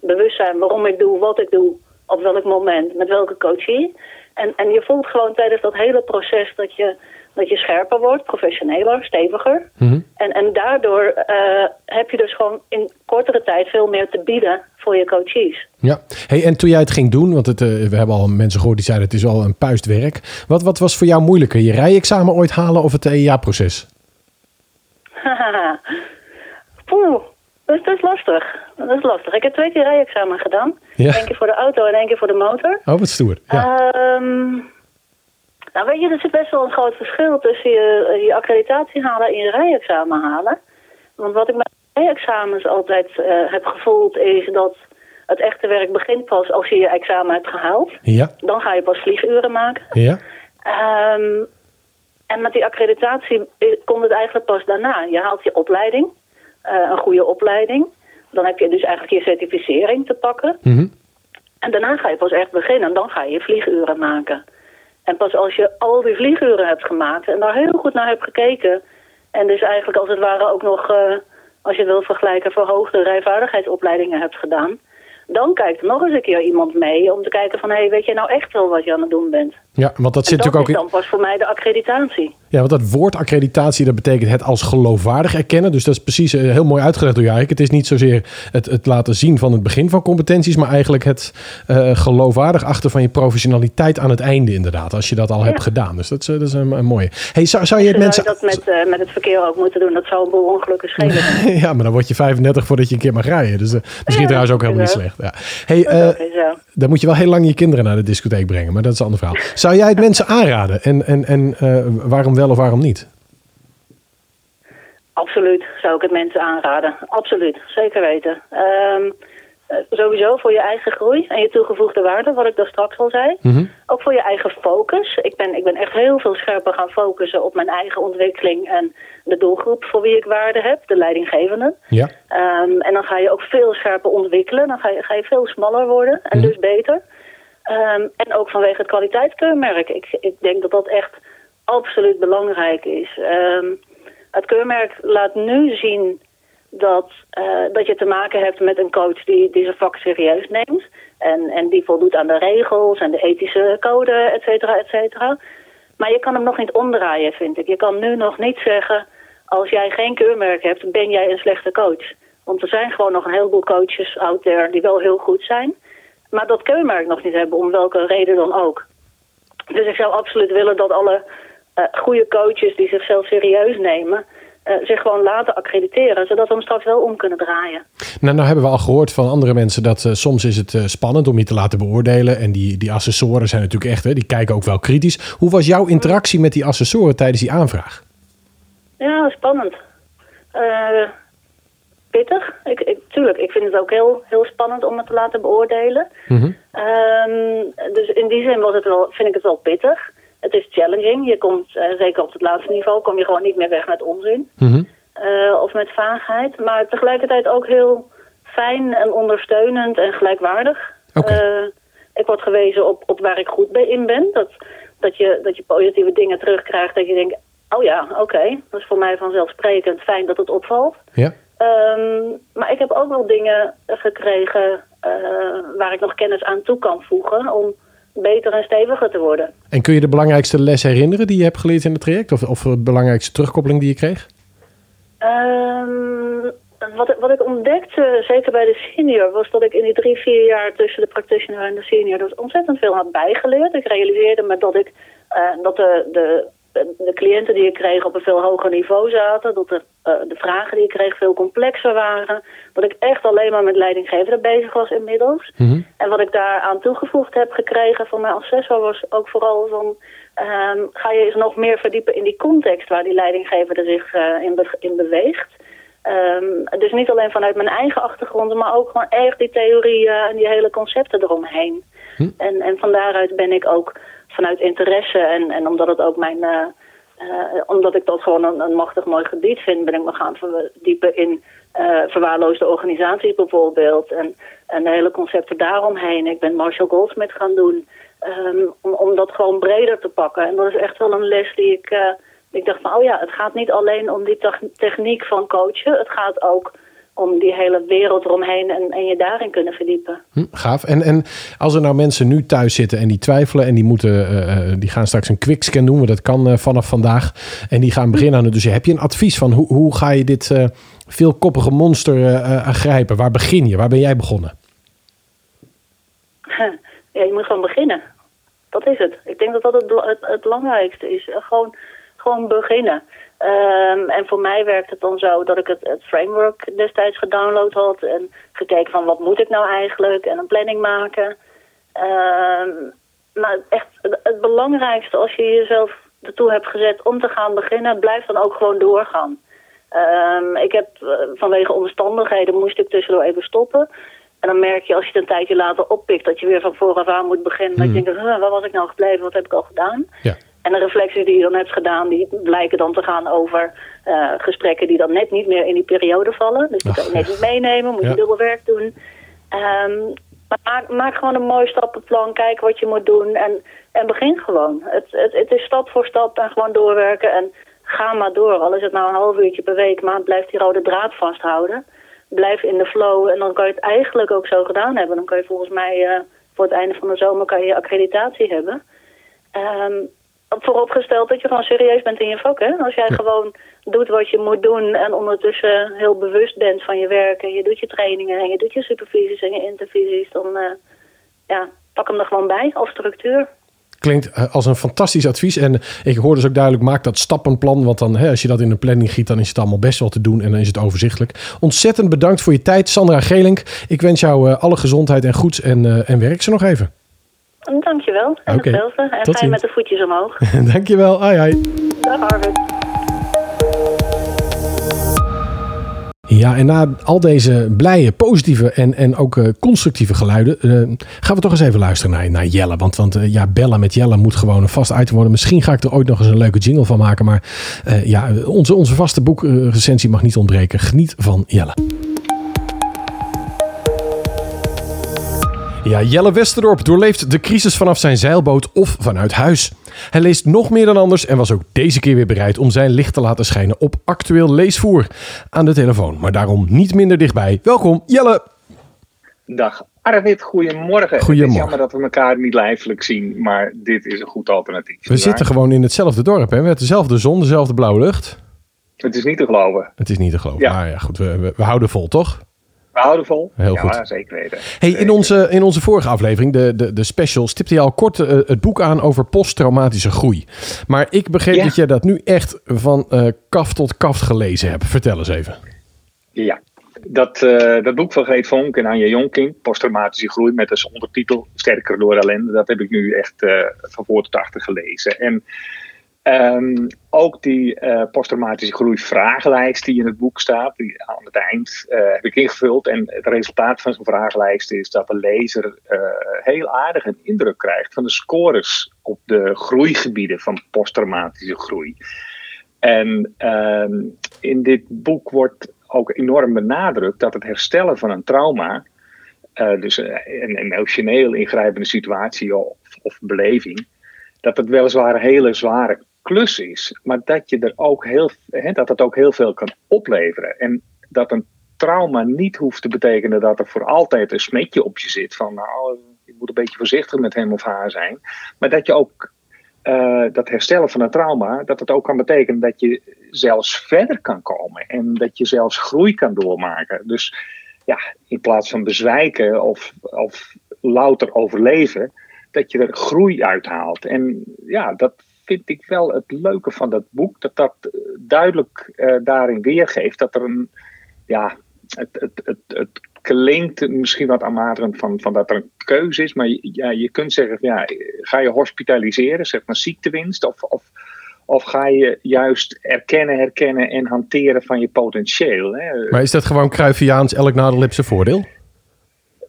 bewustzijn waarom ik doe wat ik doe op welk moment, met welke coachie. En, en je voelt gewoon tijdens dat hele proces dat je, dat je scherper wordt, professioneler, steviger. Mm -hmm. En, en daardoor uh, heb je dus gewoon in kortere tijd veel meer te bieden voor je coaches. Ja, hey, en toen jij het ging doen, want het, uh, we hebben al mensen gehoord die zeiden het is al een puistwerk. Wat, wat was voor jou moeilijker, je rijexamen ooit halen of het EIA-proces? Poeh, dat is, dat is lastig. Dat is lastig. Ik heb twee keer rijexamen gedaan. Ja. Eén keer voor de auto en één keer voor de motor. Oh, wat stoer. Ja. Um, nou weet je, er zit best wel een groot verschil tussen je, je accreditatie halen en je rijexamen halen. Want wat ik met rijexamens altijd uh, heb gevoeld is dat het echte werk begint pas als je je examen hebt gehaald. Ja. Dan ga je pas vlieguren maken. Ja. Um, en met die accreditatie komt het eigenlijk pas daarna. Je haalt je opleiding, een goede opleiding. Dan heb je dus eigenlijk je certificering te pakken. Mm -hmm. En daarna ga je pas echt beginnen. En dan ga je vlieguren maken. En pas als je al die vlieguren hebt gemaakt en daar heel goed naar hebt gekeken. En dus eigenlijk als het ware ook nog, uh, als je wil vergelijken, verhoogde rijvaardigheidsopleidingen hebt gedaan. Dan kijkt er nog eens een keer iemand mee om te kijken van... hé, hey, weet je nou echt wel wat je aan het doen bent? Ja, want dat zit dat natuurlijk ook... is dan pas voor mij de accreditatie. Ja, want dat woord accreditatie, dat betekent het als geloofwaardig erkennen. Dus dat is precies uh, heel mooi uitgelegd door jou. Het is niet zozeer het, het laten zien van het begin van competenties... maar eigenlijk het uh, geloofwaardig achter van je professionaliteit aan het einde inderdaad. Als je dat al ja. hebt gedaan. Dus dat is, dat is een, een mooie. Hey, zou, zou je het mensen... Zou je dat met, uh, met het verkeer ook moeten doen? Dat zou een boel ongelukken schelen. ja, maar dan word je 35 voordat je een keer mag rijden. Dus misschien ja, trouwens ook helemaal niet slecht. Ja. Hey, dan moet je wel heel lang je kinderen naar de discotheek brengen. Maar dat is een ander verhaal. Zou jij het mensen aanraden? En, en, en uh, waarom wel of waarom niet? Absoluut zou ik het mensen aanraden. Absoluut, zeker weten. Um, uh, sowieso voor je eigen groei en je toegevoegde waarde, wat ik daar straks al zei. Mm -hmm. Ook voor je eigen focus. Ik ben, ik ben echt heel veel scherper gaan focussen op mijn eigen ontwikkeling en de doelgroep voor wie ik waarde heb, de leidinggevenden. Ja. Um, en dan ga je ook veel scherper ontwikkelen. Dan ga je, ga je veel smaller worden en Mhm. dus beter. Um, en ook vanwege het kwaliteitskeurmerk. Ik, ik denk dat dat echt absoluut belangrijk is. Um, het keurmerk laat nu zien dat, uh, dat je te maken hebt met een coach die, die zijn vak serieus neemt. En, en die voldoet aan de regels en de ethische code, et cetera, et cetera. Maar je kan hem nog niet omdraaien, vind ik. Je kan nu nog niet zeggen, als jij geen keurmerk hebt, ben jij een slechte coach. Want er zijn gewoon nog een heleboel coaches out there die wel heel goed zijn. Maar dat keurmerk nog niet hebben, om welke reden dan ook. Dus ik zou absoluut willen dat alle uh, goede coaches die zichzelf serieus nemen... Uh, zich gewoon laten accrediteren, zodat we hem straks wel om kunnen draaien. Nou, nou hebben we al gehoord van andere mensen dat uh, soms is het spannend om je te laten beoordelen. En die, die assessoren zijn natuurlijk echt, hè, die kijken ook wel kritisch. Hoe was jouw interactie met die assessoren tijdens die aanvraag? Ja, spannend. Pittig. Ik, ik, tuurlijk, ik vind het ook heel, heel spannend om het te laten beoordelen. Mm -hmm. Ehm, dus in die zin was het wel, vind ik het wel pittig. Het is challenging. Je komt, eh, zeker op het laatste niveau, kom je gewoon niet meer weg met onzin. Mhm. eh, of met vaagheid. Maar tegelijkertijd ook heel fijn en ondersteunend en gelijkwaardig. Eh, ik word gewezen op, op waar ik goed bij in ben. Dat, dat, je, dat je positieve dingen terugkrijgt. Dat je denkt, oh ja, oké. Dat is voor mij vanzelfsprekend. Fijn dat het opvalt. Ja. Ehm, maar ik heb ook wel dingen gekregen eh, waar ik nog kennis aan toe kan voegen om beter en steviger te worden. En kun je de belangrijkste les herinneren die je hebt geleerd in het traject? Of, of de belangrijkste terugkoppeling die je kreeg? Ehm, wat, ik- wat ik ontdekte, zeker bij de senior, was dat ik in die drie, vier jaar tussen de practitioner en de senior dus ontzettend veel had bijgeleerd. Ik realiseerde me dat ik eh, dat de, de, de cliënten die ik kreeg op een veel hoger niveau zaten, dat de, eh, de vragen die ik kreeg veel complexer waren, dat ik echt alleen maar met leidinggevenden bezig was inmiddels. Mhm. En wat ik daaraan toegevoegd heb gekregen van mijn assessor was ook vooral van... ehm, ga je eens nog meer verdiepen in die context waar die leidinggevende zich eh, in, be- in beweegt. Ehm, dus niet alleen vanuit mijn eigen achtergronden, maar ook gewoon echt die theorieën en die hele concepten eromheen. Hm. En, en van daaruit ben ik ook vanuit interesse en, en omdat het ook mijn... eh, eh, omdat ik dat gewoon een, een machtig mooi gebied vind, ben ik me gaan verdiepen in eh, verwaarloosde organisaties bijvoorbeeld. En, en de hele concepten daaromheen. Ik ben Marshall Goldsmith gaan doen. ehm, om, om dat gewoon breder te pakken. En dat is echt wel een les die ik. ik dacht van, oh ja, het gaat niet alleen om die tech- techniek van coachen. Het gaat ook om die hele wereld eromheen en, en je daarin kunnen verdiepen. Hm, gaaf. En, en als er nou mensen nu thuis zitten en die twiffelen en die, moeten, eh, eh, die gaan straks een quickscan doen, want dat kan eh, vanaf vandaag. En die gaan beginnen aan het dossier. Heb je een advies van hoe, hoe ga je dit eh, veelkoppige monster aangrijpen? Waar begin je? Waar ben jij begonnen? ja, je moet gewoon beginnen. Dat is het. Ik denk dat dat het, het, het belangrijkste is. Gewoon, gewoon beginnen. Ehm, en voor mij werkt het dan zo dat ik het, het framework destijds gedownload had. En gekeken van wat moet ik nou eigenlijk. En een planning maken. Ehm, maar echt het, het belangrijkste als je jezelf ertoe hebt gezet om te gaan beginnen. Blijf dan ook gewoon doorgaan. Ehm, ik heb eh, vanwege omstandigheden moest ik tussendoor even stoppen. En dan merk je als je het een tijdje later oppikt dat je weer van vooraf aan moet beginnen. Dat je denkt, huh, waar was ik nou gebleven? Wat heb ik al gedaan? Ja. En de reflecties die je dan hebt gedaan, die blijken dan te gaan over eh, gesprekken die dan net niet meer in die periode vallen. Dus die Ach, kan je net echt. niet meenemen, moet Ja. je dubbel werk doen. Ehm, maar maak, maak gewoon een mooi stappenplan, kijk wat je moet doen en, en begin gewoon. Het, het, het is stap voor stap en gewoon doorwerken en ga maar door. Al is het nou een half uurtje per week, maar blijf die rode draad vasthouden. Blijf in de flow en dan kan je het eigenlijk ook zo gedaan hebben. Dan kan je volgens mij eh, voor het einde van de zomer kan je je accreditatie hebben. Ehm, vooropgesteld dat je gewoon serieus bent in je vak. Hè? Als jij gewoon doet wat je moet doen en ondertussen heel bewust bent van je werk en je doet je trainingen en je doet je supervisies en je intervisies, dan eh, ja, pak hem er gewoon bij als structuur. Klinkt eh, als een fantastisch advies. En ik hoor dus ook duidelijk, maak dat stappenplan. Want dan, hè, als je dat in een planning giet, dan is het allemaal best wel te doen. En dan is het overzichtelijk. Ontzettend bedankt voor je tijd, Sandra Gelink. Ik wens jou eh, alle gezondheid en goeds. En, en werk ze nog even. Dankjewel. En Oké. hetzelfde. En Tot ga je ziens. met de voetjes omhoog. Dankjewel. Ai, ai. Dag Arvid. Ja, en na al deze blije, positieve en, en ook eh, constructieve geluiden... eh, gaan we toch eens even luisteren naar, naar Jelle. Want, want eh, ja, bellen met Jelle moet gewoon een vast item worden. Misschien ga ik er ooit nog eens een leuke jingle van maken. Maar ja, onze, onze vaste boekrecensie mag niet ontbreken. Geniet van Jelle. Ja, Jelle Westerdorp doorleeft de crisis vanaf zijn zeilboot of vanuit huis. Hij leest nog meer dan anders en was ook deze keer weer bereid om zijn licht te laten schijnen op actueel leesvoer aan de telefoon. Maar daarom niet minder dichtbij. Welkom, Jelle! Dag Arvid, goedemorgen. Goedemorgen. Het is jammer dat we elkaar niet lijfelijk zien, maar dit is een goed alternatief. We zitten gewoon in hetzelfde dorp, hè? We hebben dezelfde zon, dezelfde blauwe lucht. Het is niet te geloven. Het is niet te geloven. Ja. Maar ja, goed, we, we, we houden vol, toch? We houden vol. Heel ja, goed. zeker weten. Hey, in, onze, in onze vorige aflevering, de, de, de special, stipte je al kort eh, het boek aan over posttraumatische groei. Maar ik begreep Ja. dat je dat nu echt van eh kaf tot kaft gelezen hebt. Vertel eens even. Ja. Dat, eh, dat boek van Greet Vonk en Anja Jonking, Posttraumatische Groei, met als ondertitel Sterker door ellende, dat heb ik nu echt van voor tot achter gelezen. En Ehm, ook die uh, posttraumatische groeivragenlijst die in het boek staat, die aan het eind uh, heb ik ingevuld. En het resultaat van zo'n vragenlijst is dat de lezer uh, heel aardig een indruk krijgt van de scores op de groeigebieden van posttraumatische groei. En ehm, in dit boek wordt ook enorm benadrukt dat het herstellen van een trauma, dus een emotioneel ingrijpende situatie of, of beleving, dat het weliswaar hele zware klus is, maar dat, je er ook heel, hè, dat het ook heel veel kan opleveren. En dat een trauma niet hoeft te betekenen dat er voor altijd een smetje op je zit van nou, je moet een beetje voorzichtig met hem of haar zijn. Maar dat je ook uh, dat herstellen van een trauma, dat het ook kan betekenen dat je zelfs verder kan komen en dat je zelfs groei kan doormaken. Dus ja, in plaats van bezwijken of, of louter overleven, dat je er groei uithaalt. En ja, dat vind ik wel het leuke van dat boek. Dat dat eh, duidelijk uh, daarin weergeeft dat er een. Ja, het, het, het, het klinkt misschien wat aanmatigend van, van dat er een keuze is. Maar ja, je kunt zeggen: ja, ga je hospitaliseren, zeg maar ziektewinst? Of, of, of ga je juist erkennen, herkennen en hanteren van je potentieel? Hè? Maar is dat gewoon Cruyffiaans elk nadeel zijn voordeel?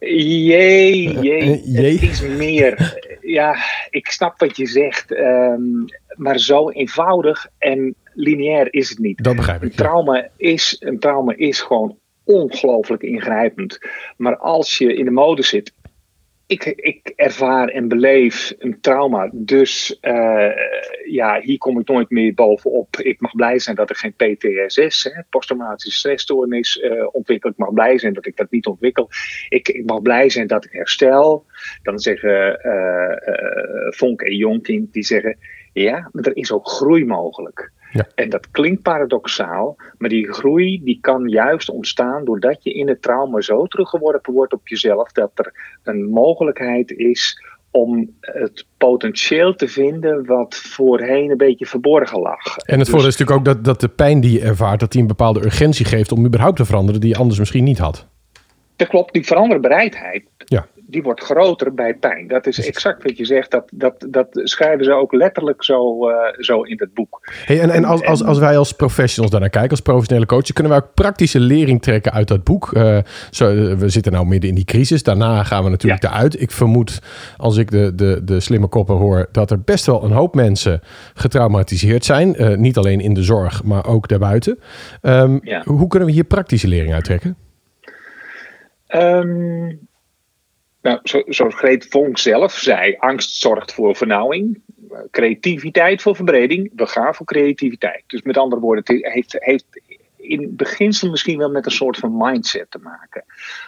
Jee, jee, jee. Het is meer. Ja, ik snap wat je zegt. Um, maar zo eenvoudig en lineair is het niet. Dat begrijp ik. Een trauma, is, een trauma is gewoon ongelooflijk ingrijpend. Maar als je in de mode zit ik, ik ervaar en beleef een trauma. Dus uh, ja, hier kom ik nooit meer bovenop. Ik mag blij zijn dat ik geen PTSS, posttraumatische stressstoornis, uh, ontwikkel. Ik mag blij zijn dat ik dat niet ontwikkel. Ik, ik mag blij zijn dat ik herstel. Dan zeggen uh, Vonk en Jonking, die zeggen... Ja, maar er is ook groei mogelijk. Ja. En dat klinkt paradoxaal, maar die groei die kan juist ontstaan doordat je in het trauma zo teruggeworpen wordt op jezelf dat er een mogelijkheid is om het potentieel te vinden wat voorheen een beetje verborgen lag. En het voordeel is natuurlijk ook dat, dat de pijn die je ervaart, dat die een bepaalde urgentie geeft om überhaupt te veranderen die je anders misschien niet had. Dat klopt, die veranderbereidheid. Ja die wordt groter bij pijn. Dat is exact wat je zegt. Dat, dat, dat schrijven ze ook letterlijk zo, uh, zo in het boek. Hey, en en, als, als, als wij als professionals daarnaar kijken, als professionele coaches, kunnen wij ook praktische lering trekken uit dat boek. Uh, zo, we zitten nou midden in die crisis. Daarna gaan we natuurlijk ja. eruit. Ik vermoed, als ik de, de, de slimme koppen hoor, dat er best wel een hoop mensen getraumatiseerd zijn. Uh, niet alleen in de zorg, maar ook daarbuiten. Um, ja. Hoe kunnen we hier praktische lering uittrekken? Um, nou, zo, zoals Greet Vonk zelf zei, angst zorgt voor vernauwing, creativiteit voor verbreding, we gaan voor creativiteit. Dus met andere woorden, het heeft, heeft in beginsel misschien wel met een soort van mindset te maken.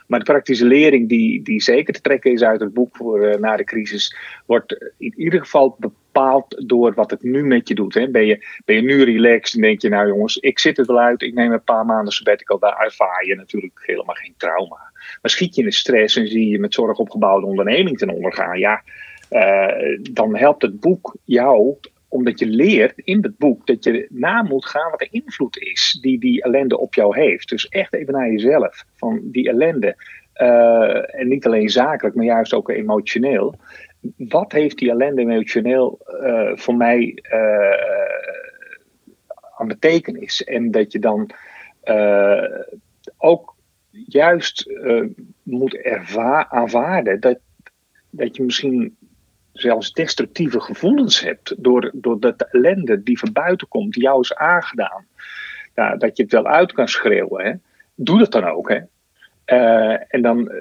Maar de praktische lering die, die zeker te trekken is uit het boek voor uh, na de crisis, wordt in ieder geval bepaald door wat het nu met je doet. Hè. Ben, je, ben je nu relaxed en denk je, nou jongens, ik zit er wel uit, ik neem een paar maanden sabbatical, daar ervaar je natuurlijk helemaal geen trauma. Maar schiet je in de stress en zie je met zorg opgebouwde onderneming ten onder gaan, ja, uh, dan helpt het boek jou omdat je leert in het boek dat je na moet gaan wat de invloed is die die ellende op jou heeft. Dus echt even naar jezelf, van die ellende. Uh, en niet alleen zakelijk, maar juist ook emotioneel. Wat heeft die ellende emotioneel uh, voor mij aan betekenis? En dat je dan ook juist moet aanvaarden dat, dat je misschien zelfs destructieve gevoelens hebt. Door, door de ellende die van buiten komt, die jou is aangedaan. Dat je het wel uit kan schreeuwen. Doe dat dan ook. Hè? Uh, en dan, uh,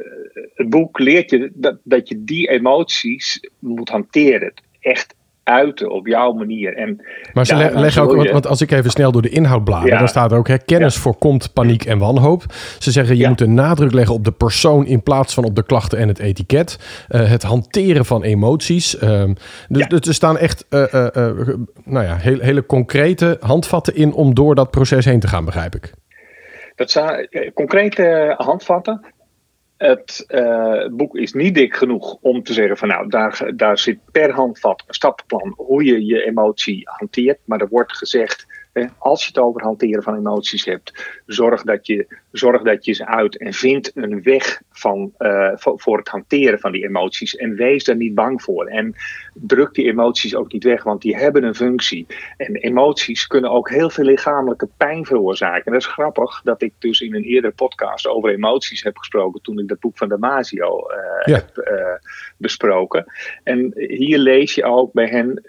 het boek leert je dat, dat je die emoties moet hanteren. Echt uiten op jouw manier. En, maar ze leggen ook, want, want, als ik even snel door de inhoud blader, ja. dan staat er ook: hè, kennis ja. voorkomt paniek en wanhoop. Ze zeggen je moet de nadruk leggen op de persoon in plaats van op de klachten en het etiket. Uh, het hanteren van emoties. Um, dus, dus, er staan echt uh, uh, nou ja, heel, hele concrete handvatten in om door dat proces heen te gaan, begrijp ik. Dat zijn concrete handvatten. Het uh, boek is niet dik genoeg om te zeggen van nou, daar, daar zit per handvat een stappenplan hoe je je emotie hanteert. Maar er wordt gezegd, Als je het over hanteren van emoties hebt, zorg dat je, zorg dat je ze uit en vind een weg van, uh, voor, het hanteren van die emoties. En wees daar niet bang voor. En druk die emoties ook niet weg, want die hebben een functie. En emoties kunnen ook heel veel lichamelijke pijn veroorzaken. En dat is grappig dat ik dus in een eerdere podcast over emoties heb gesproken toen ik dat boek van Damasio uh, heb uh, besproken. En hier lees je ook bij hen,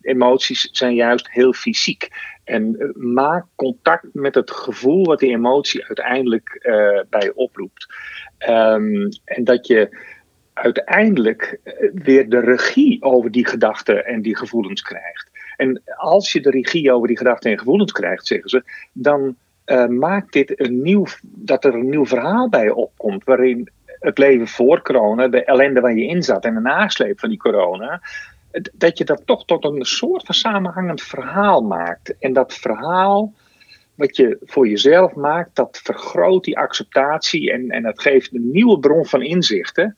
emoties zijn juist heel fysiek. En maak contact met het gevoel wat die emotie uiteindelijk bij je oproept. Um, en dat je uiteindelijk weer de regie over die gedachten en die gevoelens krijgt. En als je de regie over die gedachten en gevoelens krijgt, zeggen ze, dan uh, maakt dit een nieuw, dat er een nieuw verhaal bij je opkomt, waarin het leven voor corona, de ellende waar je in zat en de nasleep van die corona, dat je dat toch tot een soort van samenhangend verhaal maakt. En dat verhaal wat je voor jezelf maakt, dat vergroot die acceptatie en, en dat geeft een nieuwe bron van inzichten.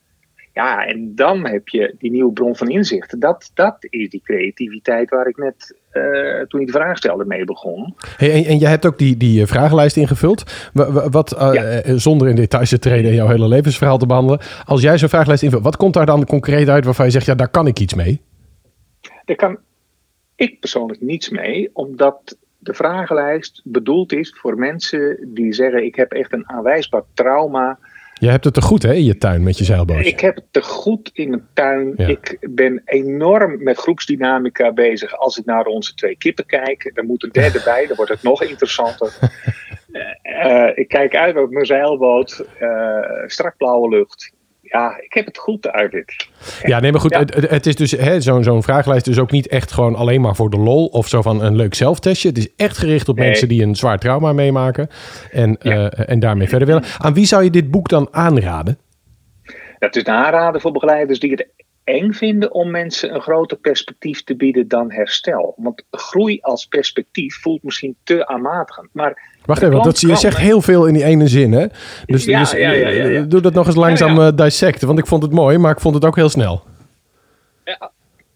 Ja, en dan heb je die nieuwe bron van inzichten. Dat, dat is die creativiteit waar ik net, uh, toen ik de vraag stelde, mee begon. Hey, en, en jij hebt ook die, die vragenlijst ingevuld. Wat, uh, ja. zonder in details te treden en jouw hele levensverhaal te behandelen. Als jij zo'n vragenlijst invult, wat komt daar dan concreet uit waarvan je zegt, ja, daar kan ik iets mee? Daar kan ik persoonlijk niets mee, omdat de vragenlijst bedoeld is voor mensen die zeggen: Ik heb echt een aanwijsbaar trauma. Je hebt het te goed hè, in je tuin met je zeilbootje. Ik heb het te goed in mijn tuin. Ja. Ik ben enorm met groepsdynamica bezig. Als ik naar onze twee kippen kijk, dan moet een derde bij. Dan wordt het nog interessanter. uh, ik kijk uit op mijn zeilboot. Uh, strak blauwe lucht ja, ik heb het goed uit dit. Ja, nee, maar goed, Het, het, is dus zo'n zo'n vragenlijst is ook niet echt gewoon alleen maar voor de lol of zo van een leuk zelftestje. Het is echt gericht op mensen die een zwaar trauma meemaken en, ja. uh, en daarmee verder willen. Aan wie zou je dit boek dan aanraden? Het is een aanrader voor begeleiders die het eng vinden om mensen een groter perspectief te bieden dan herstel. Want groei als perspectief voelt misschien te aanmatigend. Maar Wacht even, dat, je zegt heel veel in die ene zin, hè? Dus, ja, dus ja, ja, ja, doe dat nog eens langzaam uh, dissecten, want ik vond het mooi, maar ik vond het ook heel snel. Ja,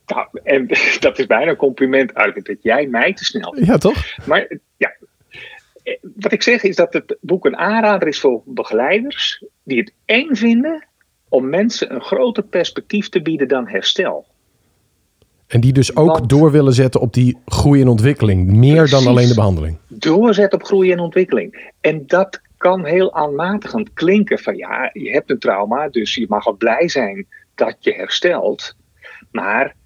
nou, en dat is bijna een compliment, uit dat jij mij te snel vindt. Ja, toch? Maar ja, wat ik zeg is dat het boek een aanrader is voor begeleiders die het eng vinden om mensen een groter perspectief te bieden dan herstel. En die dus ook Want, door willen zetten op die groei en ontwikkeling. Meer precies, dan alleen de behandeling. Doorzetten op groei en ontwikkeling. En dat kan heel aanmatigend klinken. Van ja, je hebt een trauma, dus je mag wel blij zijn dat je herstelt. Maar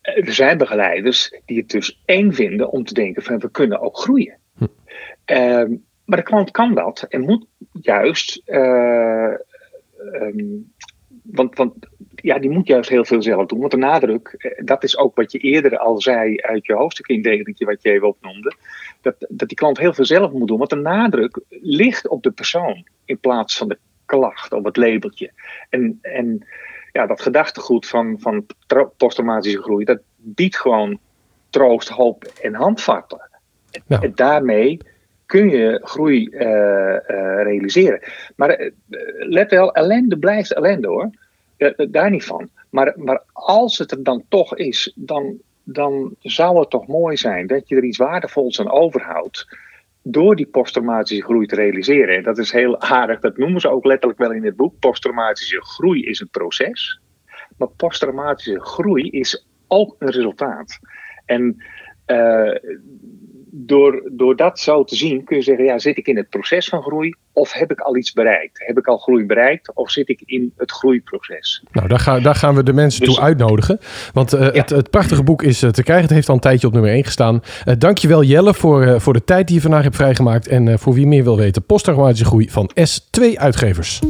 er zijn begeleiders die het dus eng vinden om te denken van we kunnen ook groeien. Hm. Uh, maar de klant kan dat en moet juist uh, um, want, want ja, die moet juist heel veel zelf doen. Want de nadruk, dat is ook wat je eerder al zei uit je hoofdstukindeling, wat je even opnoemde. Dat, dat die klant heel veel zelf moet doen. Want de nadruk ligt op de persoon in plaats van de klacht of het labeltje. En, en ja, dat gedachtegoed van, van posttraumatische groei, dat biedt gewoon troost, hoop en handvatten. Nou. En daarmee kun je groei uh, uh, realiseren. Maar uh, let wel, ellende blijft ellende hoor. Daar niet van. Maar, maar als het er dan toch is, dan, dan zou het toch mooi zijn dat je er iets waardevols aan overhoudt. Door die posttraumatische groei te realiseren. En dat is heel aardig, dat noemen ze ook letterlijk wel in het boek. Posttraumatische groei is een proces. Maar posttraumatische groei is ook een resultaat. En door, door dat zo te zien kun je zeggen, ja, zit ik in het proces van groei of heb ik al iets bereikt? Heb ik al groei bereikt of zit ik in het groeiproces? Nou, daar, ga, daar gaan we de mensen dus, toe uitnodigen. Want uh, ja. het, het, prachtige boek is uh, te krijgen. Het heeft al een tijdje op nummer 1 gestaan. Uh, dankjewel Jelle voor, voor de tijd die je vandaag hebt vrijgemaakt. En voor wie meer wil weten, posttraumatische groei van S2 Uitgevers.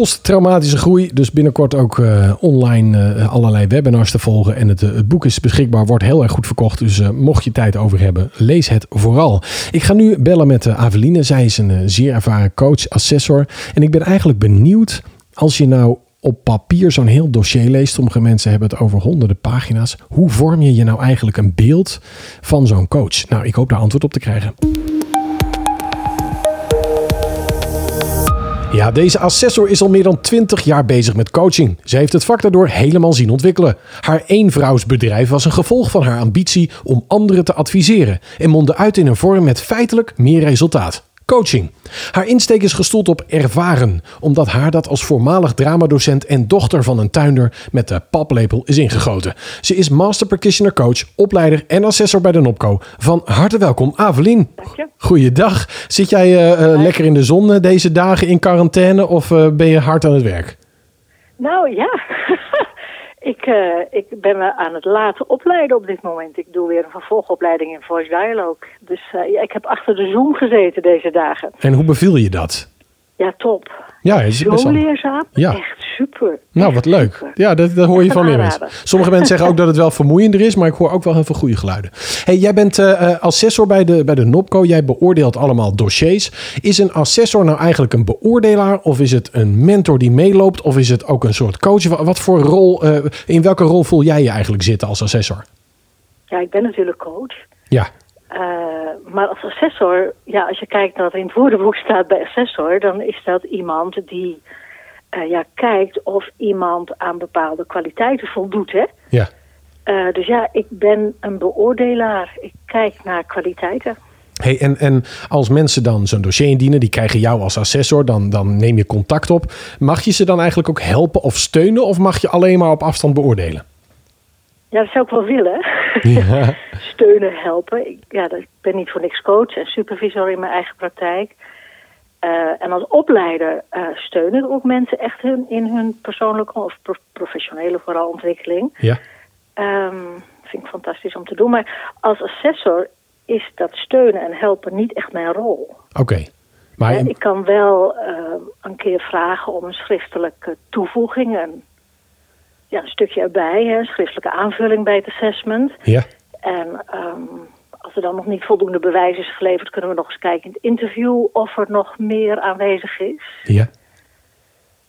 Posttraumatische groei. Dus binnenkort ook uh, online uh, allerlei webinars te volgen. En het, uh, het, boek is beschikbaar, wordt heel erg goed verkocht. Dus mocht je tijd over hebben, lees het vooral. Ik ga nu bellen met Aveline. Zij is een zeer ervaren coach, assessor. En ik ben eigenlijk benieuwd, als je nou op papier zo'n heel dossier leest. Sommige mensen hebben het over honderden pagina's. Hoe vorm je je nou eigenlijk een beeld van zo'n coach? Nou, ik hoop daar antwoord op te krijgen. Ja, deze assessor is al meer dan 20 jaar bezig met coaching. Ze heeft het vak daardoor helemaal zien ontwikkelen. Haar eenvrouwsbedrijf was een gevolg van haar ambitie om anderen te adviseren en mondde uit in een vorm met feitelijk meer resultaat coaching. Haar insteek is gestoeld op ervaren, omdat haar dat als voormalig dramadocent en dochter van een tuinder met de paplepel is ingegoten. Ze is master practitioner coach, opleider en assessor bij de NOPCO. Van harte welkom, Avelien. Dank je. Goeiedag. Zit jij uh, uh, lekker in de zon uh, deze dagen in quarantaine of ben je hard aan het werk? Nou ja, ik, uh, ik ben me aan het laten opleiden op dit moment. Ik doe weer een vervolgopleiding in Voice Dialogue. Dus uh, ja, ik heb achter de Zoom gezeten deze dagen. En hoe beviel je dat? Ja, top. Ja, is Zo leerzaam. Ja. Echt super. Nou, Echt wat leuk. super. Ja, dat, dat hoor je van meer mensen. Sommige mensen zeggen ook dat het wel vermoeiender is, maar ik hoor ook wel heel veel goede geluiden. Hey, jij bent uh, assessor bij de, bij de NOPCO. Jij beoordeelt allemaal dossiers. Is een assessor nou eigenlijk een beoordelaar of is het een mentor die meeloopt of is het ook een soort coach? Wat voor rol, uh, in welke rol voel jij je eigenlijk zitten als assessor? Ja, ik ben natuurlijk coach. Ja. Uh, maar als assessor, ja, als je kijkt naar wat er in het woordenboek staat bij assessor, dan is dat iemand die uh, ja, kijkt of iemand aan bepaalde kwaliteiten voldoet. Hè? Ja. Uh, dus ja, ik ben een beoordelaar. Ik kijk naar kwaliteiten. Hey, en, en als mensen dan zo'n dossier indienen, die krijgen jou als assessor, dan, dan neem je contact op. Mag je ze dan eigenlijk ook helpen of steunen of mag je alleen maar op afstand beoordelen? Ja, dat zou ik wel willen. Ja. Steunen, helpen. Ik, ja, ik ben niet voor niks coach en supervisor in mijn eigen praktijk. Uh, en als opleider uh, steun ik ook mensen echt hun, in hun persoonlijke of pro professionele vooral ontwikkeling. Ja. Um, vind ik fantastisch om te doen. Maar als assessor is dat steunen en helpen niet echt mijn rol. Oké. Okay. Maar... Ik kan wel een keer vragen om een schriftelijke toevoeging. Een, ja, een stukje erbij, hè, een schriftelijke aanvulling bij het assessment. Ja. En um, als er dan nog niet voldoende bewijs is geleverd, kunnen we nog eens kijken in het interview of er nog meer aanwezig is. Ja.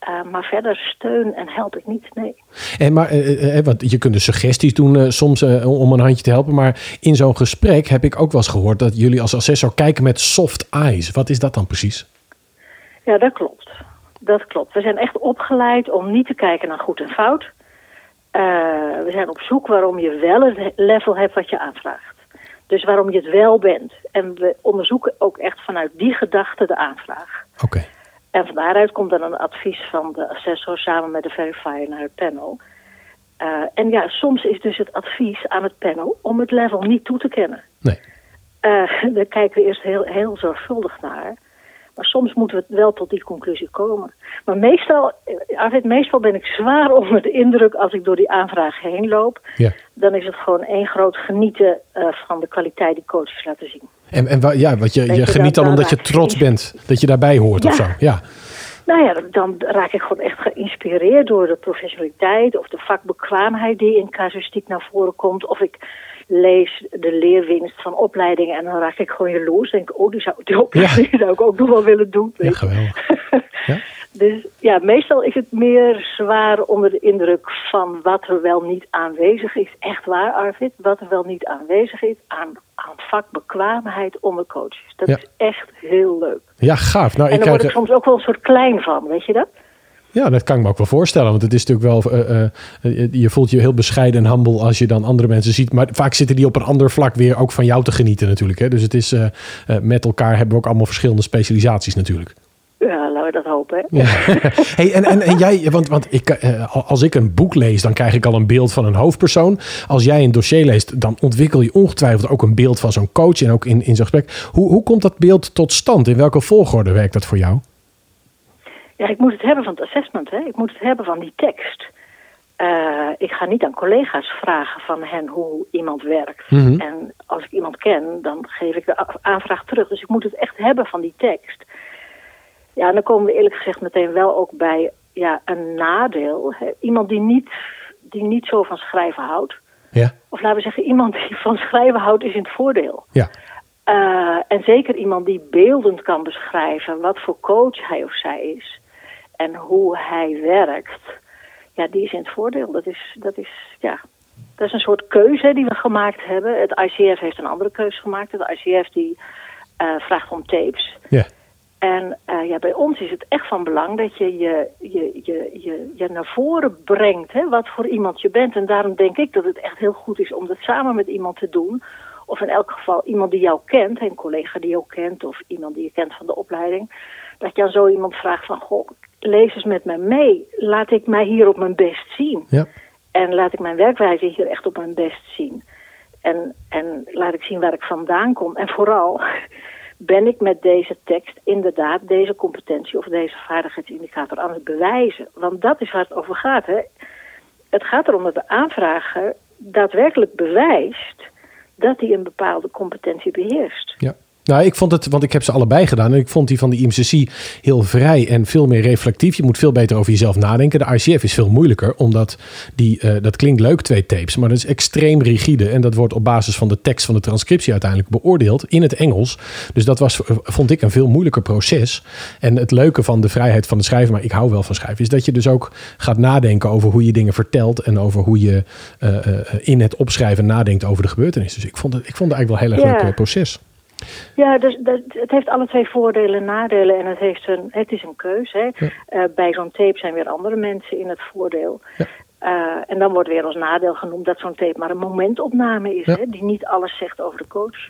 Uh, maar verder steun en help ik niet, nee. En maar, uh, uh, want je kunt dus suggesties doen soms om een handje te helpen. Maar in zo'n gesprek heb ik ook wel eens gehoord dat jullie als assessor kijken met soft eyes. Wat is dat dan precies? Ja, dat klopt. Dat klopt. We zijn echt opgeleid om niet te kijken naar goed en fout. Uh, we zijn op zoek waarom je wel het level hebt wat je aanvraagt. Dus waarom je het wel bent. En we onderzoeken ook echt vanuit die gedachte de aanvraag. Oké. Okay. En van daaruit komt dan een advies van de assessor samen met de verifier naar het panel. Uh, en ja, soms is dus het advies aan het panel om het level niet toe te kennen. Nee. Uh, daar kijken we eerst heel, heel zorgvuldig naar. Maar soms moeten we wel tot die conclusie komen. Maar meestal, Arvid, meestal ben ik zwaar onder de indruk als ik door die aanvraag heen loop. Ja. Dan is het gewoon één groot genieten uh, van de kwaliteit die coaches laten zien. En, en ja, wat je, je, je geniet dan omdat je trots bent dat je daarbij hoort ja. of zo. Ja. Nou ja, dan raak ik gewoon echt geïnspireerd door de professionaliteit of de vakbekwaamheid die in casuïstiek naar voren komt. Of ik lees de leerwinst van opleidingen en dan raak ik gewoon jaloers. Denk oh, die zou, die opleiding ja. zou ik ook nog wel willen doen. Ja, geweldig. ja? Dus ja, meestal is het meer zwaar onder de indruk van wat er wel niet aanwezig is. Echt waar, Arvid, wat er wel niet aanwezig is aan, aan vakbekwaamheid onder coaches. Dat Ja. is echt heel leuk. Ja, gaaf. Nou, En ik daar word ik soms ook wel een soort klein van, weet je dat? Ja, dat kan ik me ook wel voorstellen. Want het is natuurlijk wel... eh, eh, je voelt je heel bescheiden en humble als je dan andere mensen ziet. Maar vaak zitten die op een ander vlak weer ook van jou te genieten natuurlijk. Hè? Dus het is... eh, eh, met elkaar hebben we ook allemaal verschillende specialisaties natuurlijk. Ja, laten we dat hopen. Hè? Ja. hey, en, en, en jij, want, want ik, eh, als ik een boek lees, dan krijg ik al een beeld van een hoofdpersoon. Als jij een dossier leest, dan ontwikkel je ongetwijfeld ook een beeld van zo'n coach en ook in, in zo'n gesprek. Hoe, hoe komt dat beeld tot stand? In welke volgorde werkt dat voor jou? Ja, ik moet het hebben van het assessment. Hè? Ik moet het hebben van die tekst. Eh, ik ga niet aan collega's vragen van hen hoe iemand werkt. Mhm. En als ik iemand ken, dan geef ik de aanvraag terug. Dus ik moet het echt hebben van die tekst. Ja, en dan komen we eerlijk gezegd meteen wel ook bij ja, een nadeel. Hè? Iemand die niet, die niet zo van schrijven houdt. Ja, Of laten we zeggen, iemand die van schrijven houdt is in het voordeel. ja, Uh, en zeker iemand die beeldend kan beschrijven wat voor coach hij of zij is. En hoe hij werkt. Ja, die is in het voordeel. Dat is, dat is, ja, dat is een soort keuze die we gemaakt hebben. Het ICF heeft een andere keuze gemaakt. Het ICF die uh, vraagt om tapes. ja. En uh, ja, bij ons is het echt van belang dat je je, je, je, je, je naar voren brengt hè, wat voor iemand je bent. En daarom denk ik dat het echt heel goed is om dat samen met iemand te doen. Of in elk geval iemand die jou kent, een collega die jou kent of iemand die je kent van de opleiding. Dat je aan zo iemand vraagt van, goh, lees eens met me mee. Laat ik mij hier op mijn best zien. Ja. En laat ik mijn werkwijze hier echt op mijn best zien. En, en laat ik zien waar ik vandaan kom. En vooral ben ik met deze tekst inderdaad deze competentie of deze vaardigheidsindicator aan het bewijzen. Want dat is waar het over gaat. Hè? Het gaat erom dat de aanvrager daadwerkelijk bewijst dat hij een bepaalde competentie beheerst. Ja. Nou, ik vond het, want ik heb ze allebei gedaan. En ik vond die van de IMCC heel vrij en veel meer reflectief. Je moet veel beter over jezelf nadenken. De ICF is veel moeilijker, omdat die, uh, dat klinkt leuk, twee tapes. Maar dat is extreem rigide. En dat wordt op basis van de tekst van de transcriptie uiteindelijk beoordeeld in het Engels. Dus dat was, eh, vond ik, een veel moeilijker proces. En het leuke van de vrijheid van de schrijven, maar ik hou wel van schrijven, is dat je dus ook gaat nadenken over hoe je dingen vertelt. En over hoe je uh, in het opschrijven nadenkt over de gebeurtenis. Dus ik vond het, ik vond het eigenlijk wel een heel erg leuk proces. Ja, dus dat, het heeft alle twee voordelen en nadelen en het, heeft een, het is een keus. Hè. Uh, bij zo'n tape zijn weer andere mensen in het voordeel. Ja. Uh, en dan wordt weer als nadeel genoemd dat zo'n tape maar een momentopname is, ja. hè, die niet alles zegt over de coach.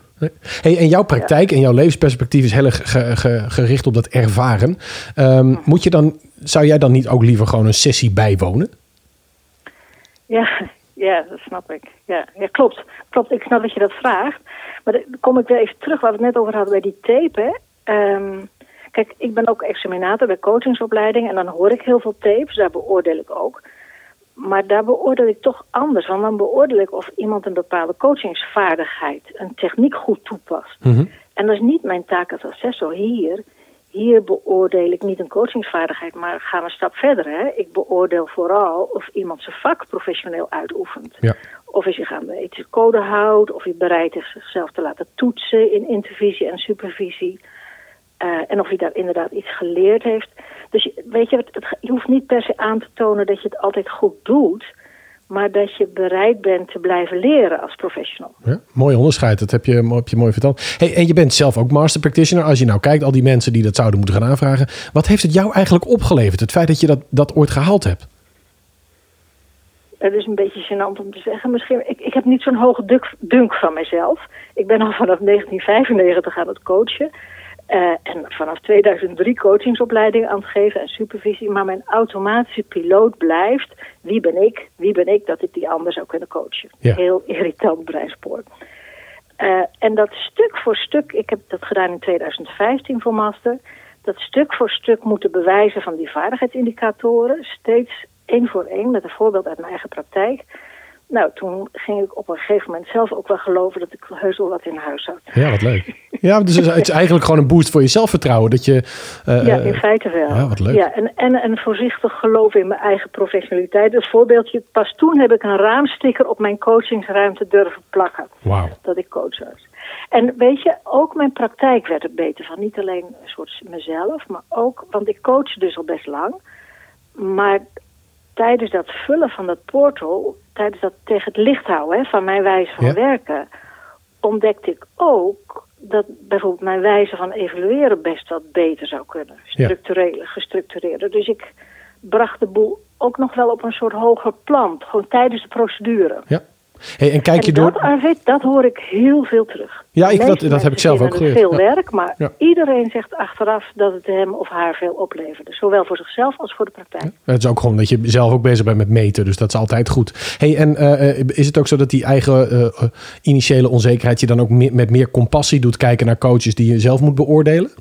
Hey, en jouw praktijk en jouw levensperspectief is heel erg ge, ge, gericht op dat ervaren. Um, moet je dan, zou jij dan niet ook liever gewoon een sessie bijwonen? Ja, ja dat snap ik. Ja, ja klopt. klopt. Ik snap dat je dat vraagt. Maar dan kom ik weer even terug waar we het net over hadden bij die tape. Um, kijk, ik ben ook examinator bij coachingsopleiding en dan hoor ik heel veel tapes, daar beoordeel ik ook. Maar daar beoordeel ik toch anders, want dan beoordeel ik of iemand een bepaalde coachingsvaardigheid, een techniek goed toepast. Mm -hmm. En dat is niet mijn taak als assessor hier. Hier beoordeel ik niet een coachingsvaardigheid, maar gaan we een stap verder. Hè? Ik beoordeel vooral of iemand zijn vak professioneel uitoefent. Ja. Of hij zich aan de ethische code houdt, of hij bereid is zichzelf te laten toetsen in intervisie en supervisie. Uh, en of hij daar inderdaad iets geleerd heeft. Dus weet je, het, je hoeft niet per se aan te tonen dat je het altijd goed doet. Maar dat je bereid bent te blijven leren als professional. Ja, mooi onderscheid, dat heb je, heb je mooi verteld. Hey, en je bent zelf ook master practitioner. Als je nou kijkt, al die mensen die dat zouden moeten gaan aanvragen. Wat heeft het jou eigenlijk opgeleverd? Het feit dat je dat, dat ooit gehaald hebt? Het is een beetje gênant om te zeggen. Misschien, ik, ik heb niet zo'n hoge dunk, dunk van mezelf. Ik ben al vanaf 1995 aan het coachen. Uh, en vanaf 2003 coachingsopleidingen aan het geven en supervisie. Maar mijn automatische piloot blijft. Wie ben ik? Wie ben ik dat ik die ander zou kunnen coachen? Ja. Heel irritant breinspoor. Uh, en dat stuk voor stuk, ik heb dat gedaan in 2015 voor master. Dat stuk voor stuk moeten bewijzen van die vaardigheidsindicatoren. Steeds één voor één met een voorbeeld uit mijn eigen praktijk. Nou, toen ging ik op een gegeven moment zelf ook wel geloven dat ik heus wel wat in huis had. Ja, wat leuk. Ja, dus het is eigenlijk gewoon een boost voor je zelfvertrouwen. Dat je, uh, ja, in feite wel. Ja, wat leuk. Ja, en, en een voorzichtig geloof in mijn eigen professionaliteit. Een voorbeeldje, pas toen heb ik een raamsticker op mijn coachingsruimte durven plakken. Wauw. Dat ik coach was. En weet je, ook mijn praktijk werd er beter van. Niet alleen een soort mezelf, maar ook, want ik coach dus al best lang. Maar tijdens dat vullen van dat portal, tijdens dat tegen het licht houden hè, van mijn wijze van Ja. werken, ontdekte ik ook dat bijvoorbeeld mijn wijze van evalueren best wat beter zou kunnen. Ja. Structureler, gestructureerder. Dus ik bracht de boel ook nog wel op een soort hoger plan, gewoon tijdens de procedure. Ja. Hey, en kijk je en door. dat, Arvid, dat hoor ik heel veel terug. Ja, ik- dat- dat heb ik zelf ook geleerd. veel Ja. werk, maar Ja. iedereen zegt achteraf dat het hem of haar veel opleverde. Zowel voor zichzelf als voor de praktijk. Het is ook gewoon dat je zelf ook bezig bent met meten. Dus dat is altijd goed. Hey, en eh, eh, is het ook zo dat die eigen eh, initiële onzekerheid je dan ook me- met meer compassie doet kijken naar coaches die je zelf moet beoordelen?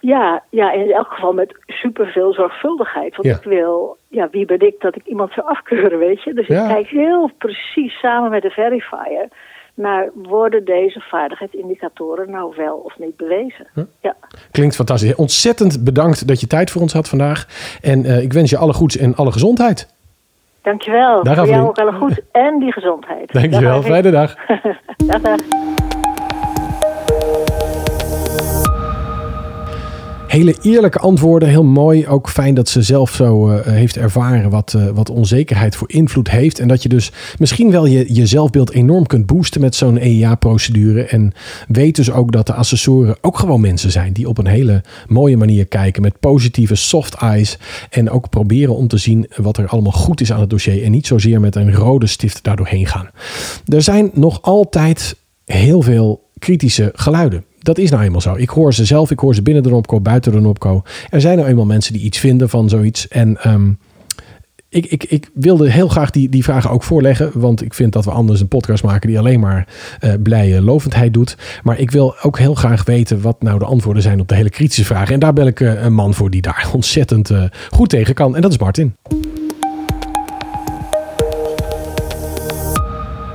Ja, ja, in elk geval met superveel zorgvuldigheid. Want Ja. ik wil, ja, wie ben ik dat ik iemand zou afkeuren, weet je? Dus Ja. ik kijk heel precies samen met de verifier naar worden deze vaardigheidsindicatoren nou wel of niet bewezen. Ja. Klinkt fantastisch. Ontzettend bedankt dat je tijd voor ons had vandaag. En eh, ik wens je alle goeds en alle gezondheid. Dankjewel. Dag, Voor jou ook alle goed en die gezondheid. Dankjewel. Dag. Fijne dag. dag, dag. Hele eerlijke antwoorden, heel mooi. Ook fijn dat ze zelf zo uh, heeft ervaren wat, uh, wat onzekerheid voor invloed heeft. En dat je dus misschien wel je, je zelfbeeld enorm kunt boosten met zo'n EIA-procedure. En weet dus ook dat de assessoren ook gewoon mensen zijn die op een hele mooie manier kijken met positieve soft eyes. En ook proberen om te zien wat er allemaal goed is aan het dossier. En niet zozeer met een rode stift daardoorheen gaan. Er zijn nog altijd heel veel kritische geluiden. Dat is nou eenmaal zo. Ik hoor ze zelf, ik hoor ze binnen de NOPCO, buiten de NOPCO. Er zijn nou eenmaal mensen die iets vinden van zoiets. En um, ik, ik, ik wilde heel graag die, die vragen ook voorleggen. Want ik vind dat we anders een podcast maken die alleen maar uh, blije lovendheid doet. Maar ik wil ook heel graag weten wat nou de antwoorden zijn op de hele kritische vragen. En daar bel ik uh, een man voor die daar ontzettend uh, goed tegen kan. En dat is Martin.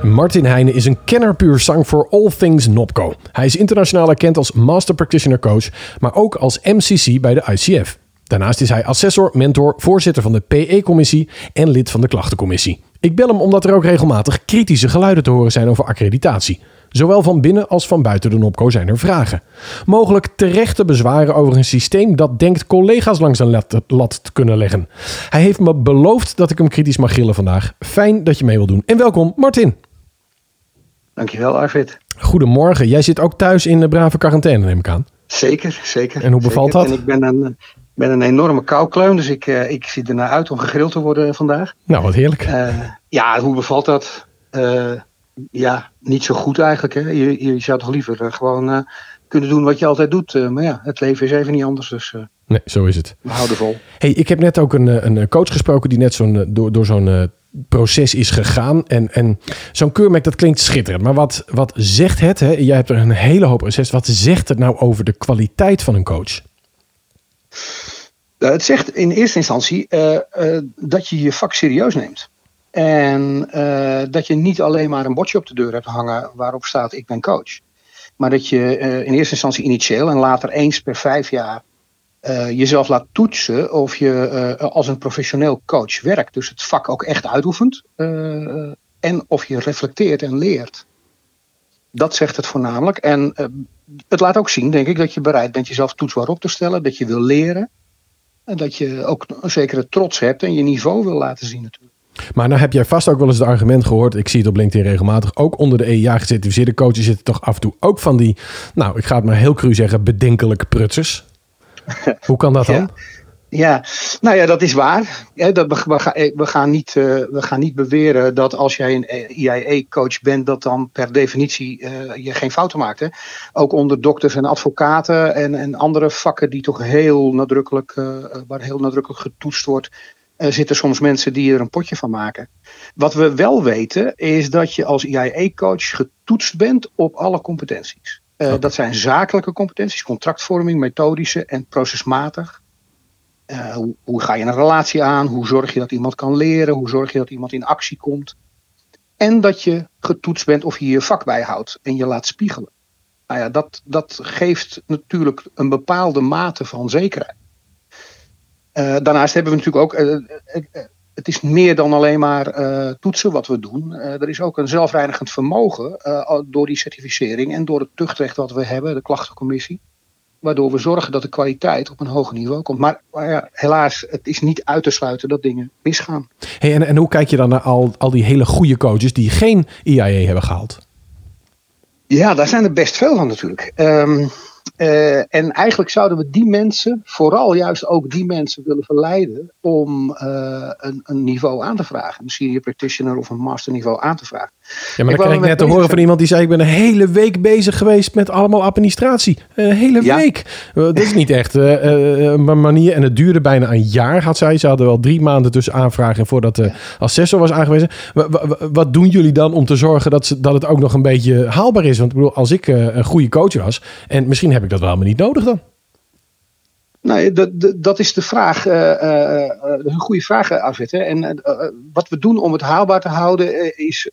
Martin Heijnen is een kenner puur zang voor all things Nopco. Hij is internationaal erkend als Master Practitioner Coach, maar ook als MCC bij de ICF. Daarnaast is hij assessor, mentor, voorzitter van de PE-commissie en lid van de klachtencommissie. Ik bel hem omdat er ook regelmatig kritische geluiden te horen zijn over accreditatie. Zowel van binnen als van buiten de NOPCO zijn er vragen. Mogelijk terechte bezwaren over een systeem dat denkt collega's langs een lat, te kunnen leggen. Hij heeft me beloofd dat ik hem kritisch mag gillen vandaag. Fijn dat je mee wil doen. En welkom, Martin. Dankjewel, Arvid. Goedemorgen. Jij zit ook thuis in de brave quarantaine, neem ik aan. Zeker, zeker. En hoe bevalt zeker. dat? En ik ben een, ben een enorme koukleun, dus ik, uh, ik zie ernaar uit om gegrild te worden vandaag. Nou, wat heerlijk. Uh, ja, hoe bevalt dat? Uh, ja, niet zo goed eigenlijk. Hè? Je, je zou toch liever gewoon kunnen doen wat je altijd doet. maar ja, het leven is even niet anders, dus... Nee, zo is het. We houden vol. Hey, ik heb net ook een, een coach gesproken die net zo'n, door, door zo'n proces is gegaan. En, en zo'n keurmerk, dat klinkt schitterend. Maar wat, wat zegt het? Hè? Jij hebt er een hele hoop proces. Wat zegt het nou over de kwaliteit van een coach? Uh, het zegt in eerste instantie uh, uh, dat je je vak serieus neemt. En dat je niet alleen maar een bordje op de deur hebt hangen waarop staat ik ben coach. Maar dat je in eerste instantie initieel en later eens per vijf jaar uh, jezelf laat toetsen of je uh, als een professioneel coach werkt. Dus het vak ook echt uitoefent. Uh, en of je reflecteert en leert. Dat zegt het voornamelijk. En het laat ook zien, denk ik, dat je bereid bent jezelf toetsbaar op te stellen. Dat je wil leren. En dat je ook een zekere trots hebt en je niveau wil laten zien natuurlijk. Maar nou heb jij vast ook wel eens het argument gehoord. Ik zie het op LinkedIn regelmatig. Ook onder de EIA gecertificeerde coaches zitten toch af en toe ook van die, nou ik ga het maar heel cru zeggen, bedenkelijke prutsers. Hoe kan dat dan? Ja. ja, nou ja, dat is waar. We, gaan, niet, uh, we gaan niet beweren dat als jij een IIE-coach bent, dat dan per definitie uh, je geen fouten maakt. Hè? Ook onder dokters en advocaten en, en andere vakken die toch heel nadrukkelijk, uh, waar heel nadrukkelijk getoetst wordt, zitten soms mensen die er een potje van maken. Wat we wel weten is dat je als IIE-coach getoetst bent op alle competenties. Okay. Dat zijn zakelijke competenties, contractvorming, methodische en procesmatig. Uh, hoe, hoe, ga je een relatie aan? Hoe zorg je dat iemand kan leren? Hoe zorg je dat iemand in actie komt? En dat je getoetst bent of je je vak bijhoudt en je laat spiegelen. Nou ja, dat, dat geeft natuurlijk een bepaalde mate van zekerheid. Uh, daarnaast hebben we natuurlijk ook. Het is meer dan alleen maar uh, toetsen wat we doen. Uh, er is ook een zelfreinigend vermogen uh, door die certificering en door het tuchtrecht wat we hebben, de klachtencommissie. Waardoor we zorgen dat de kwaliteit op een hoger niveau komt. Maar, maar ja, helaas, het is niet uit te sluiten dat dingen misgaan. Hey, en, en hoe kijk je dan naar al, al die hele goede coaches die geen IAE hebben gehaald? Ja, daar zijn er best veel van natuurlijk. Um, Uh, en eigenlijk zouden we die mensen, vooral juist ook die mensen willen verleiden om uh, een, een, niveau aan te vragen. Een senior practitioner of een masterniveau aan te vragen. Ja, maar dan kreeg ik net te horen van iemand die zei: Ik ben een hele week bezig geweest met allemaal administratie. Een hele ja. week. Uh, dat is niet echt een manier. En het duurde bijna een jaar, had zij. Ze hadden wel drie maanden tussen aanvragen voordat de assessor was aangewezen. Wat doen jullie dan om te zorgen dat, ze, dat het ook nog een beetje haalbaar is? Want ik bedoel, als ik een goede coach was, en misschien heb ik dat wel helemaal niet nodig dan? Nou, dat, dat is de vraag. Uh, uh, een goede vraag, Arvid. En wat we doen om het haalbaar te houden, is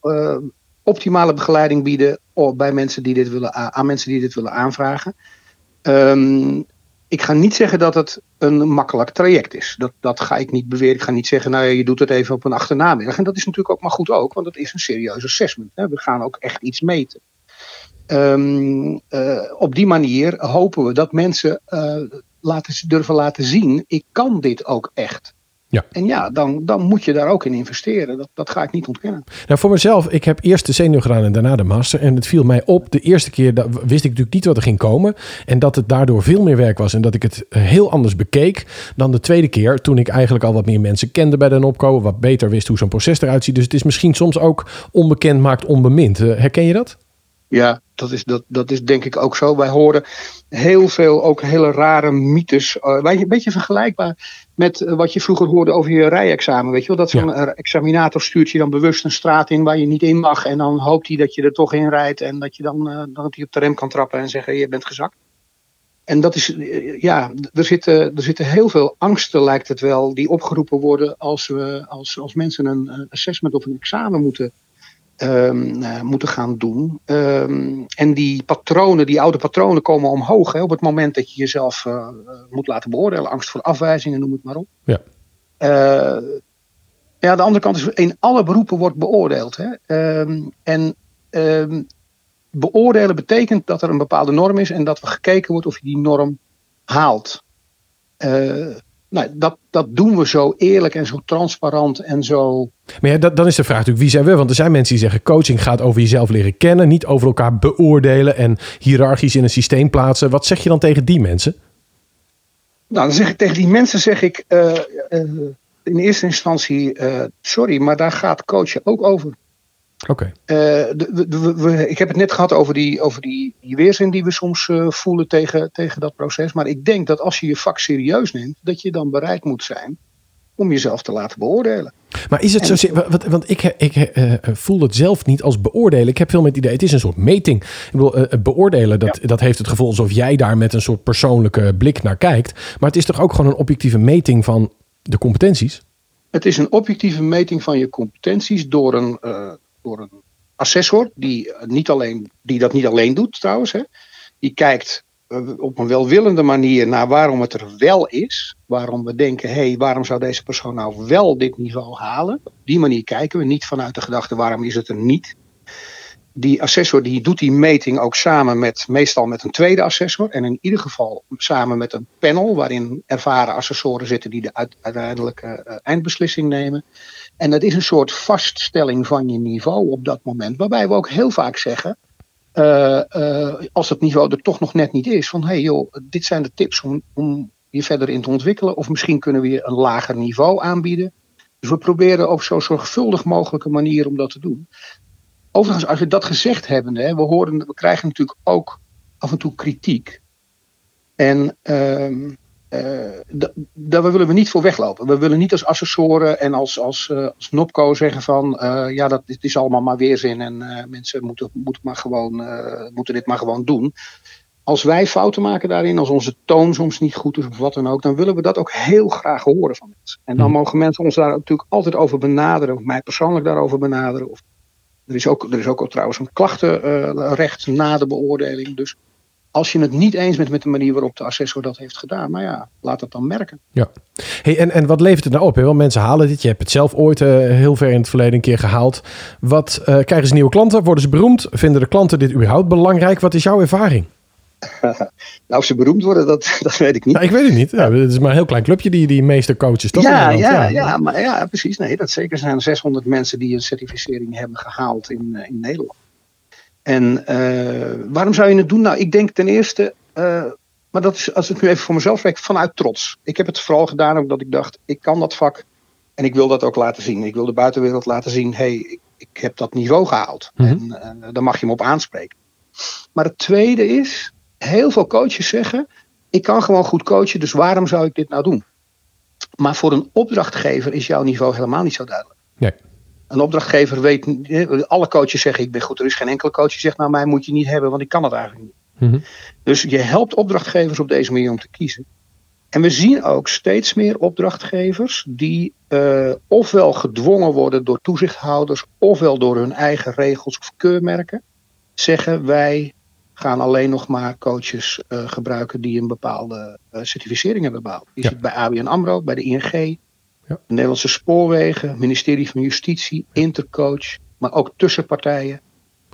optimale begeleiding bieden bij mensen die dit willen, aan mensen die dit willen aanvragen. Um, ik ga niet zeggen dat het een makkelijk traject is. Dat, dat ga ik niet beweren. Ik ga niet zeggen, nou je doet het even op een achternaamiddag. En dat is natuurlijk ook maar goed ook, want het is een serieus assessment. Hè? We gaan ook echt iets meten. Uh, op die manier hopen we dat mensen laten, durven laten zien, ik kan dit ook echt. Ja. En ja, dan, dan moet je daar ook in investeren. Dat, dat ga ik niet ontkennen. Nou, voor mezelf, ik heb eerst de senior gedaan en daarna de master. En het viel mij op, de eerste keer dat wist ik natuurlijk niet wat er ging komen. En dat het daardoor veel meer werk was. En dat ik het heel anders bekeek dan de tweede keer. Toen ik eigenlijk al wat meer mensen kende bij de opkomen. Wat beter wist hoe zo'n proces eruit ziet. Dus het is misschien soms ook onbekend maakt onbemind. Eh, herken je dat? Ja, dat is, dat, dat is denk ik ook zo. Wij horen heel veel ook hele rare mythes. Uh, een beetje vergelijkbaar met uh, wat je vroeger hoorde over je rijexamen. Weet je wel? Dat zo'n ja. examinator stuurt je dan bewust een straat in waar je niet in mag. En dan hoopt hij dat je er toch in rijdt. En dat je dan uh, dat hij op de rem kan trappen en zeggen je bent gezakt. En dat is, ja, er zitten, er zitten heel veel angsten, lijkt het wel, die opgeroepen worden als, we, als, als mensen een assessment of een examen moeten Um, uh, moeten gaan doen. Um, en die patronen, die oude patronen komen omhoog hè, op het moment dat je jezelf uh, moet laten beoordelen. Angst voor afwijzingen, noem het maar op. Ja. Uh, ja, de andere kant is, in alle beroepen wordt beoordeeld. Hè. Um, en beoordelen betekent dat er een bepaalde norm is en dat er gekeken wordt of je die norm haalt. Nou, dat, dat doen we zo eerlijk en zo transparant en zo maar ja, dat, dan is de vraag natuurlijk, wie zijn we? Want er zijn mensen die zeggen, coaching gaat over jezelf leren kennen, niet over elkaar beoordelen en hiërarchisch in een systeem plaatsen. Wat zeg je dan tegen die mensen? Nou, dan zeg ik tegen die mensen, zeg ik uh, uh, in eerste instantie, uh, sorry, maar daar gaat coachen ook over. Oké. Okay. ik heb het net gehad over die, over die, die weerzin die we soms voelen tegen, tegen dat proces. Maar ik denk dat als je je vak serieus neemt, dat je dan bereid moet zijn om jezelf te laten beoordelen. Maar is het en, zo, want, want ik, ik uh, voel het zelf niet als beoordelen. Ik heb veel met het idee, het is een soort meting. Ik bedoel, uh, beoordelen, dat, ja. dat heeft het gevoel alsof jij daar met een soort persoonlijke blik naar kijkt. Maar het is toch ook gewoon een objectieve meting van de competenties? Het is een objectieve meting van je competenties door een, uh, een assessor, die, niet alleen, die dat niet alleen doet trouwens. Hè. Die kijkt op een welwillende manier naar waarom het er wel is. Waarom we denken, hé, hey, waarom zou deze persoon nou wel dit niveau halen? Op die manier kijken we niet vanuit de gedachte, waarom is het er niet? Die assessor die doet die meting ook samen met, meestal met een tweede assessor. En in ieder geval samen met een panel waarin ervaren assessoren zitten die de uiteindelijke uh, eindbeslissing nemen. En dat is een soort vaststelling van je niveau op dat moment. Waarbij we ook heel vaak zeggen, uh, uh, als het niveau er toch nog net niet is, van hey joh, dit zijn de tips om, om je verder in te ontwikkelen. Of misschien kunnen we je een lager niveau aanbieden. Dus we proberen op zo zorgvuldig mogelijke manier om dat te doen. Overigens, als we dat gezegd hebben, hè, we, horen, we krijgen natuurlijk ook af en toe kritiek. En uh, uh, daar willen we niet voor weglopen. We willen niet als assessoren en als, als, uh, als NOPCO zeggen van uh, ja, dat dit is allemaal maar weerzin en mensen moeten, moeten, maar gewoon, moeten dit maar gewoon doen. Als wij fouten maken daarin, als onze toon soms niet goed is of wat dan ook, dan willen we dat ook heel graag horen van mensen. En dan mogen mensen ons daar natuurlijk altijd over benaderen, of mij persoonlijk daarover benaderen. Of, er is ook, er is ook trouwens een klachtenrecht na de beoordeling. Dus als je het niet eens bent met de manier waarop de assessor dat heeft gedaan, maar ja, laat het dan merken. Ja. Hey, en, en wat levert het nou op? Hè? Want mensen halen dit. Je hebt het zelf ooit uh, heel ver in het verleden een keer gehaald. Wat uh, krijgen ze nieuwe klanten? Worden ze beroemd? Vinden de klanten dit überhaupt belangrijk? Wat is jouw ervaring? nou, of ze beroemd worden, dat, dat weet ik niet. Nou, ik weet het niet. Ja, het is maar een heel klein clubje, die, die meeste coaches. Toch ja, ja, ja, maar, ja, precies. Nee, dat zeker zijn 600 mensen die een certificering hebben gehaald in, uh, in Nederland. En uh, waarom zou je het doen? Nou, ik denk ten eerste, uh, maar dat is, als ik nu even voor mezelf spreek, vanuit trots. Ik heb het vooral gedaan omdat ik dacht, ik kan dat vak en ik wil dat ook laten zien. Ik wil de buitenwereld laten zien, hé, hey, ik, ik, heb dat niveau gehaald. Mm -hmm. En uh, dan mag je me op aanspreken. Maar het tweede is, heel veel coaches zeggen, ik kan gewoon goed coachen, dus waarom zou ik dit nou doen? Maar voor een opdrachtgever is jouw niveau helemaal niet zo duidelijk. Nee. Een opdrachtgever weet, alle coaches zeggen ik ben goed. Er is geen enkele coach die zegt nou mij moet je niet hebben, want ik kan het eigenlijk niet. Mm-hmm. Dus je helpt opdrachtgevers op deze manier om te kiezen. En we zien ook steeds meer opdrachtgevers die uh, ofwel gedwongen worden door toezichthouders, ofwel door hun eigen regels of keurmerken, zeggen wij gaan alleen nog maar coaches uh, gebruiken die een bepaalde uh, certificering hebben behaald. Je ja. ziet bij ABN AMRO, bij de ING, ja. De Nederlandse Spoorwegen, ministerie van Justitie, Intercoach, maar ook tussenpartijen.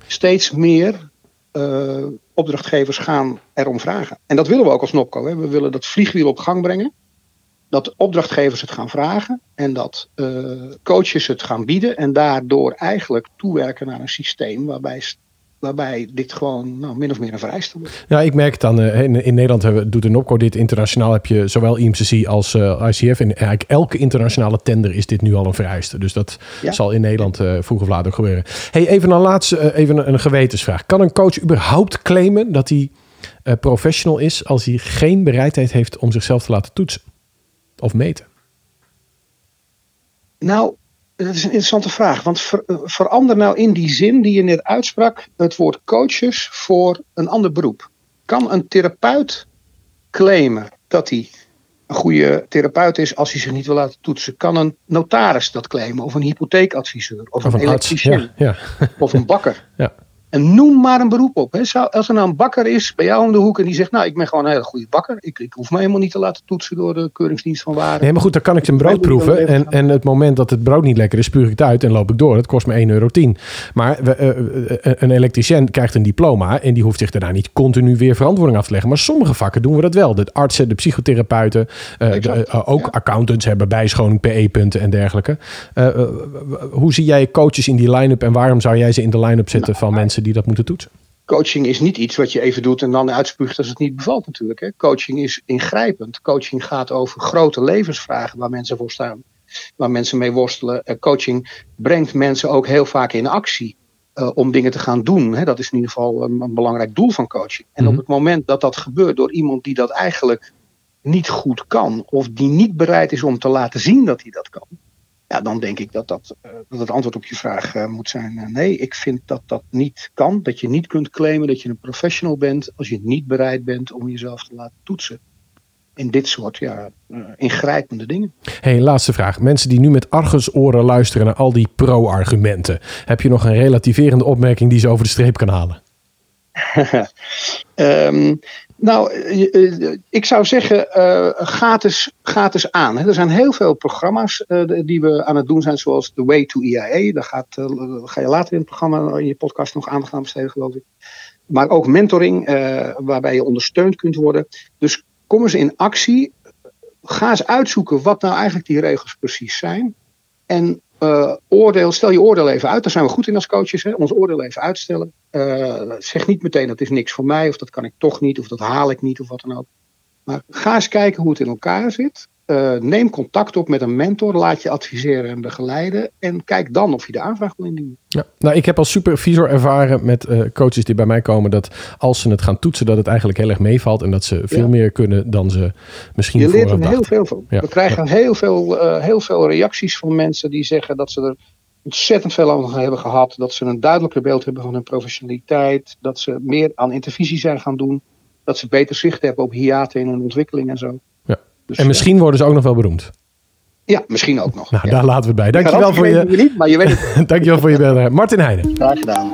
Steeds meer uh, opdrachtgevers gaan erom vragen. En dat willen we ook als NOPCO. Hè. We willen dat vliegwiel op gang brengen. Dat opdrachtgevers het gaan vragen. En dat coaches het gaan bieden. En daardoor eigenlijk toewerken naar een systeem waarbij waarbij dit gewoon nou, min of meer een vereiste wordt. Ja, ik merk het dan. Uh, in, in, Nederland hebben, doet de NOPCO dit. Internationaal heb je zowel IMCC als uh, ICF. En eigenlijk elke internationale tender is dit nu al een vereiste. Dus dat ja. zal in Nederland uh, vroeg of laat ook gebeuren. Hey, even een laatste, even een, een, gewetensvraag. Kan een coach überhaupt claimen dat hij professional is als hij geen bereidheid heeft om zichzelf te laten toetsen of meten? Nou, dat is een interessante vraag. Want ver, verander nou in die zin die je net uitsprak het woord coaches voor een ander beroep. Kan een therapeut claimen dat hij een goede therapeut is als hij zich niet wil laten toetsen? Kan een notaris dat claimen? Of een hypotheekadviseur? Of, of een, een elektricien? Ja, ja. Of een bakker? Ja. En noem maar een beroep op. Hè. Als er nou een bakker is bij jou om de hoek en die zegt: Nou, ik ben gewoon een hele goede bakker. Ik, ik hoef me helemaal niet te laten toetsen door de Keuringsdienst van Waarde. Nee, maar goed, dan kan ik zijn brood proeven. En, en het moment dat het brood niet lekker is, spuug ik het uit en loop ik door. Het kost me 1,10 euro. Maar we, uh, een elektricien krijgt een diploma en die hoeft zich daarna niet continu weer verantwoording af te leggen. Maar sommige vakken doen we dat wel. De artsen, de psychotherapeuten, uh, de, uh, ook ja. accountants hebben bijscholing, PE-punten en dergelijke. hoe zie jij coaches in die line-up en waarom zou jij ze in de line-up zetten nou, van mensen die dat moeten toetsen? Coaching is niet iets wat je even doet en dan uitspuugt als het niet bevalt natuurlijk. Hè. Coaching is ingrijpend. Coaching gaat over grote levensvragen waar mensen voor staan. Waar mensen mee worstelen. coaching brengt mensen ook heel vaak in actie. Uh, om dingen te gaan doen. Hè. Dat is in ieder geval een, een belangrijk doel van coaching. En op het moment dat dat gebeurt door iemand die dat eigenlijk niet goed kan. Of die niet bereid is om te laten zien dat hij dat kan ja, dan denk ik dat, dat, uh, dat het antwoord op je vraag uh, moet zijn: uh, nee, ik vind dat dat niet kan. Dat je niet kunt claimen dat je een professional bent als je niet bereid bent om jezelf te laten toetsen. In dit soort ja, ingrijpende dingen. Hey, laatste vraag. Mensen die nu met argusoren luisteren naar al die pro-argumenten. Heb je nog een relativerende opmerking die ze over de streep kan halen? Um, nou, ik zou zeggen, uh, gaat, eens, aan. Er zijn heel veel programma's die we aan het doen zijn, zoals The Way to EIA. Daar gaat, ga je later in het programma, in je podcast nog aandacht aan besteden, geloof ik. Maar ook mentoring, waarbij je ondersteund kunt worden. Dus kom eens in actie. Ga eens uitzoeken wat nou eigenlijk die regels precies zijn. En uh, oordeel, stel je oordeel even uit. Daar zijn we goed in als coaches. Hè? Ons oordeel even uitstellen. Uh, zeg niet meteen dat is niks voor mij. Of dat kan ik toch niet. Of dat haal ik niet. Of wat dan ook. Maar ga eens kijken hoe het in elkaar zit. Uh, neem contact op met een mentor. Laat je adviseren en begeleiden. En kijk dan of je de aanvraag wil indienen. Ja, nou, ik heb als supervisor ervaren met uh, coaches die bij mij komen. dat als ze het gaan toetsen, dat het eigenlijk heel erg meevalt. En dat ze veel ja. meer kunnen dan ze misschien Je leert er heel veel van. Ja. We krijgen heel, veel, uh, heel veel reacties van mensen die zeggen dat ze er ontzettend veel aan hebben gehad. Dat ze een duidelijker beeld hebben van hun professionaliteit. Dat ze meer aan intervisie zijn gaan doen. Dat ze beter zicht hebben op hiaten in hun ontwikkeling en zo. Dus, en misschien ja. worden ze ook nog wel beroemd. Ja, misschien ook nog. Nou, ja. daar laten we het bij. Dankjewel voor je... je niet, maar je weet het. Dankjewel voor je bijdrage. Martin Heijnen. Graag gedaan.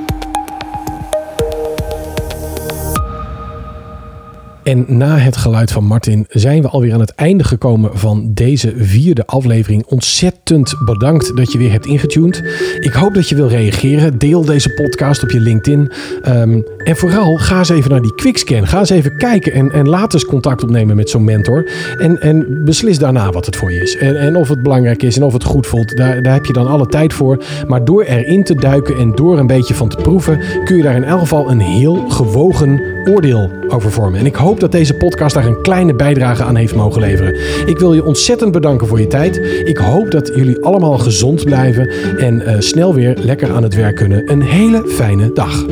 En na het geluid van Martin zijn we alweer aan het einde gekomen van deze vierde aflevering. Ontzettend bedankt dat je weer hebt ingetuned. Ik hoop dat je wil reageren. Deel deze podcast op je LinkedIn. Um, en vooral ga eens even naar die quickscan. Ga eens even kijken en, en laat eens contact opnemen met zo'n mentor. En, en beslis daarna wat het voor je is. En, en of het belangrijk is en of het goed voelt. Daar, daar heb je dan alle tijd voor. Maar door erin te duiken en door een beetje van te proeven, kun je daar in elk geval een heel gewogen oordeel over vormen. En ik hoop dat deze podcast daar een kleine bijdrage aan heeft mogen leveren. Ik wil je ontzettend bedanken voor je tijd. Ik hoop dat jullie allemaal gezond blijven en uh, snel weer lekker aan het werk kunnen. Een hele fijne dag.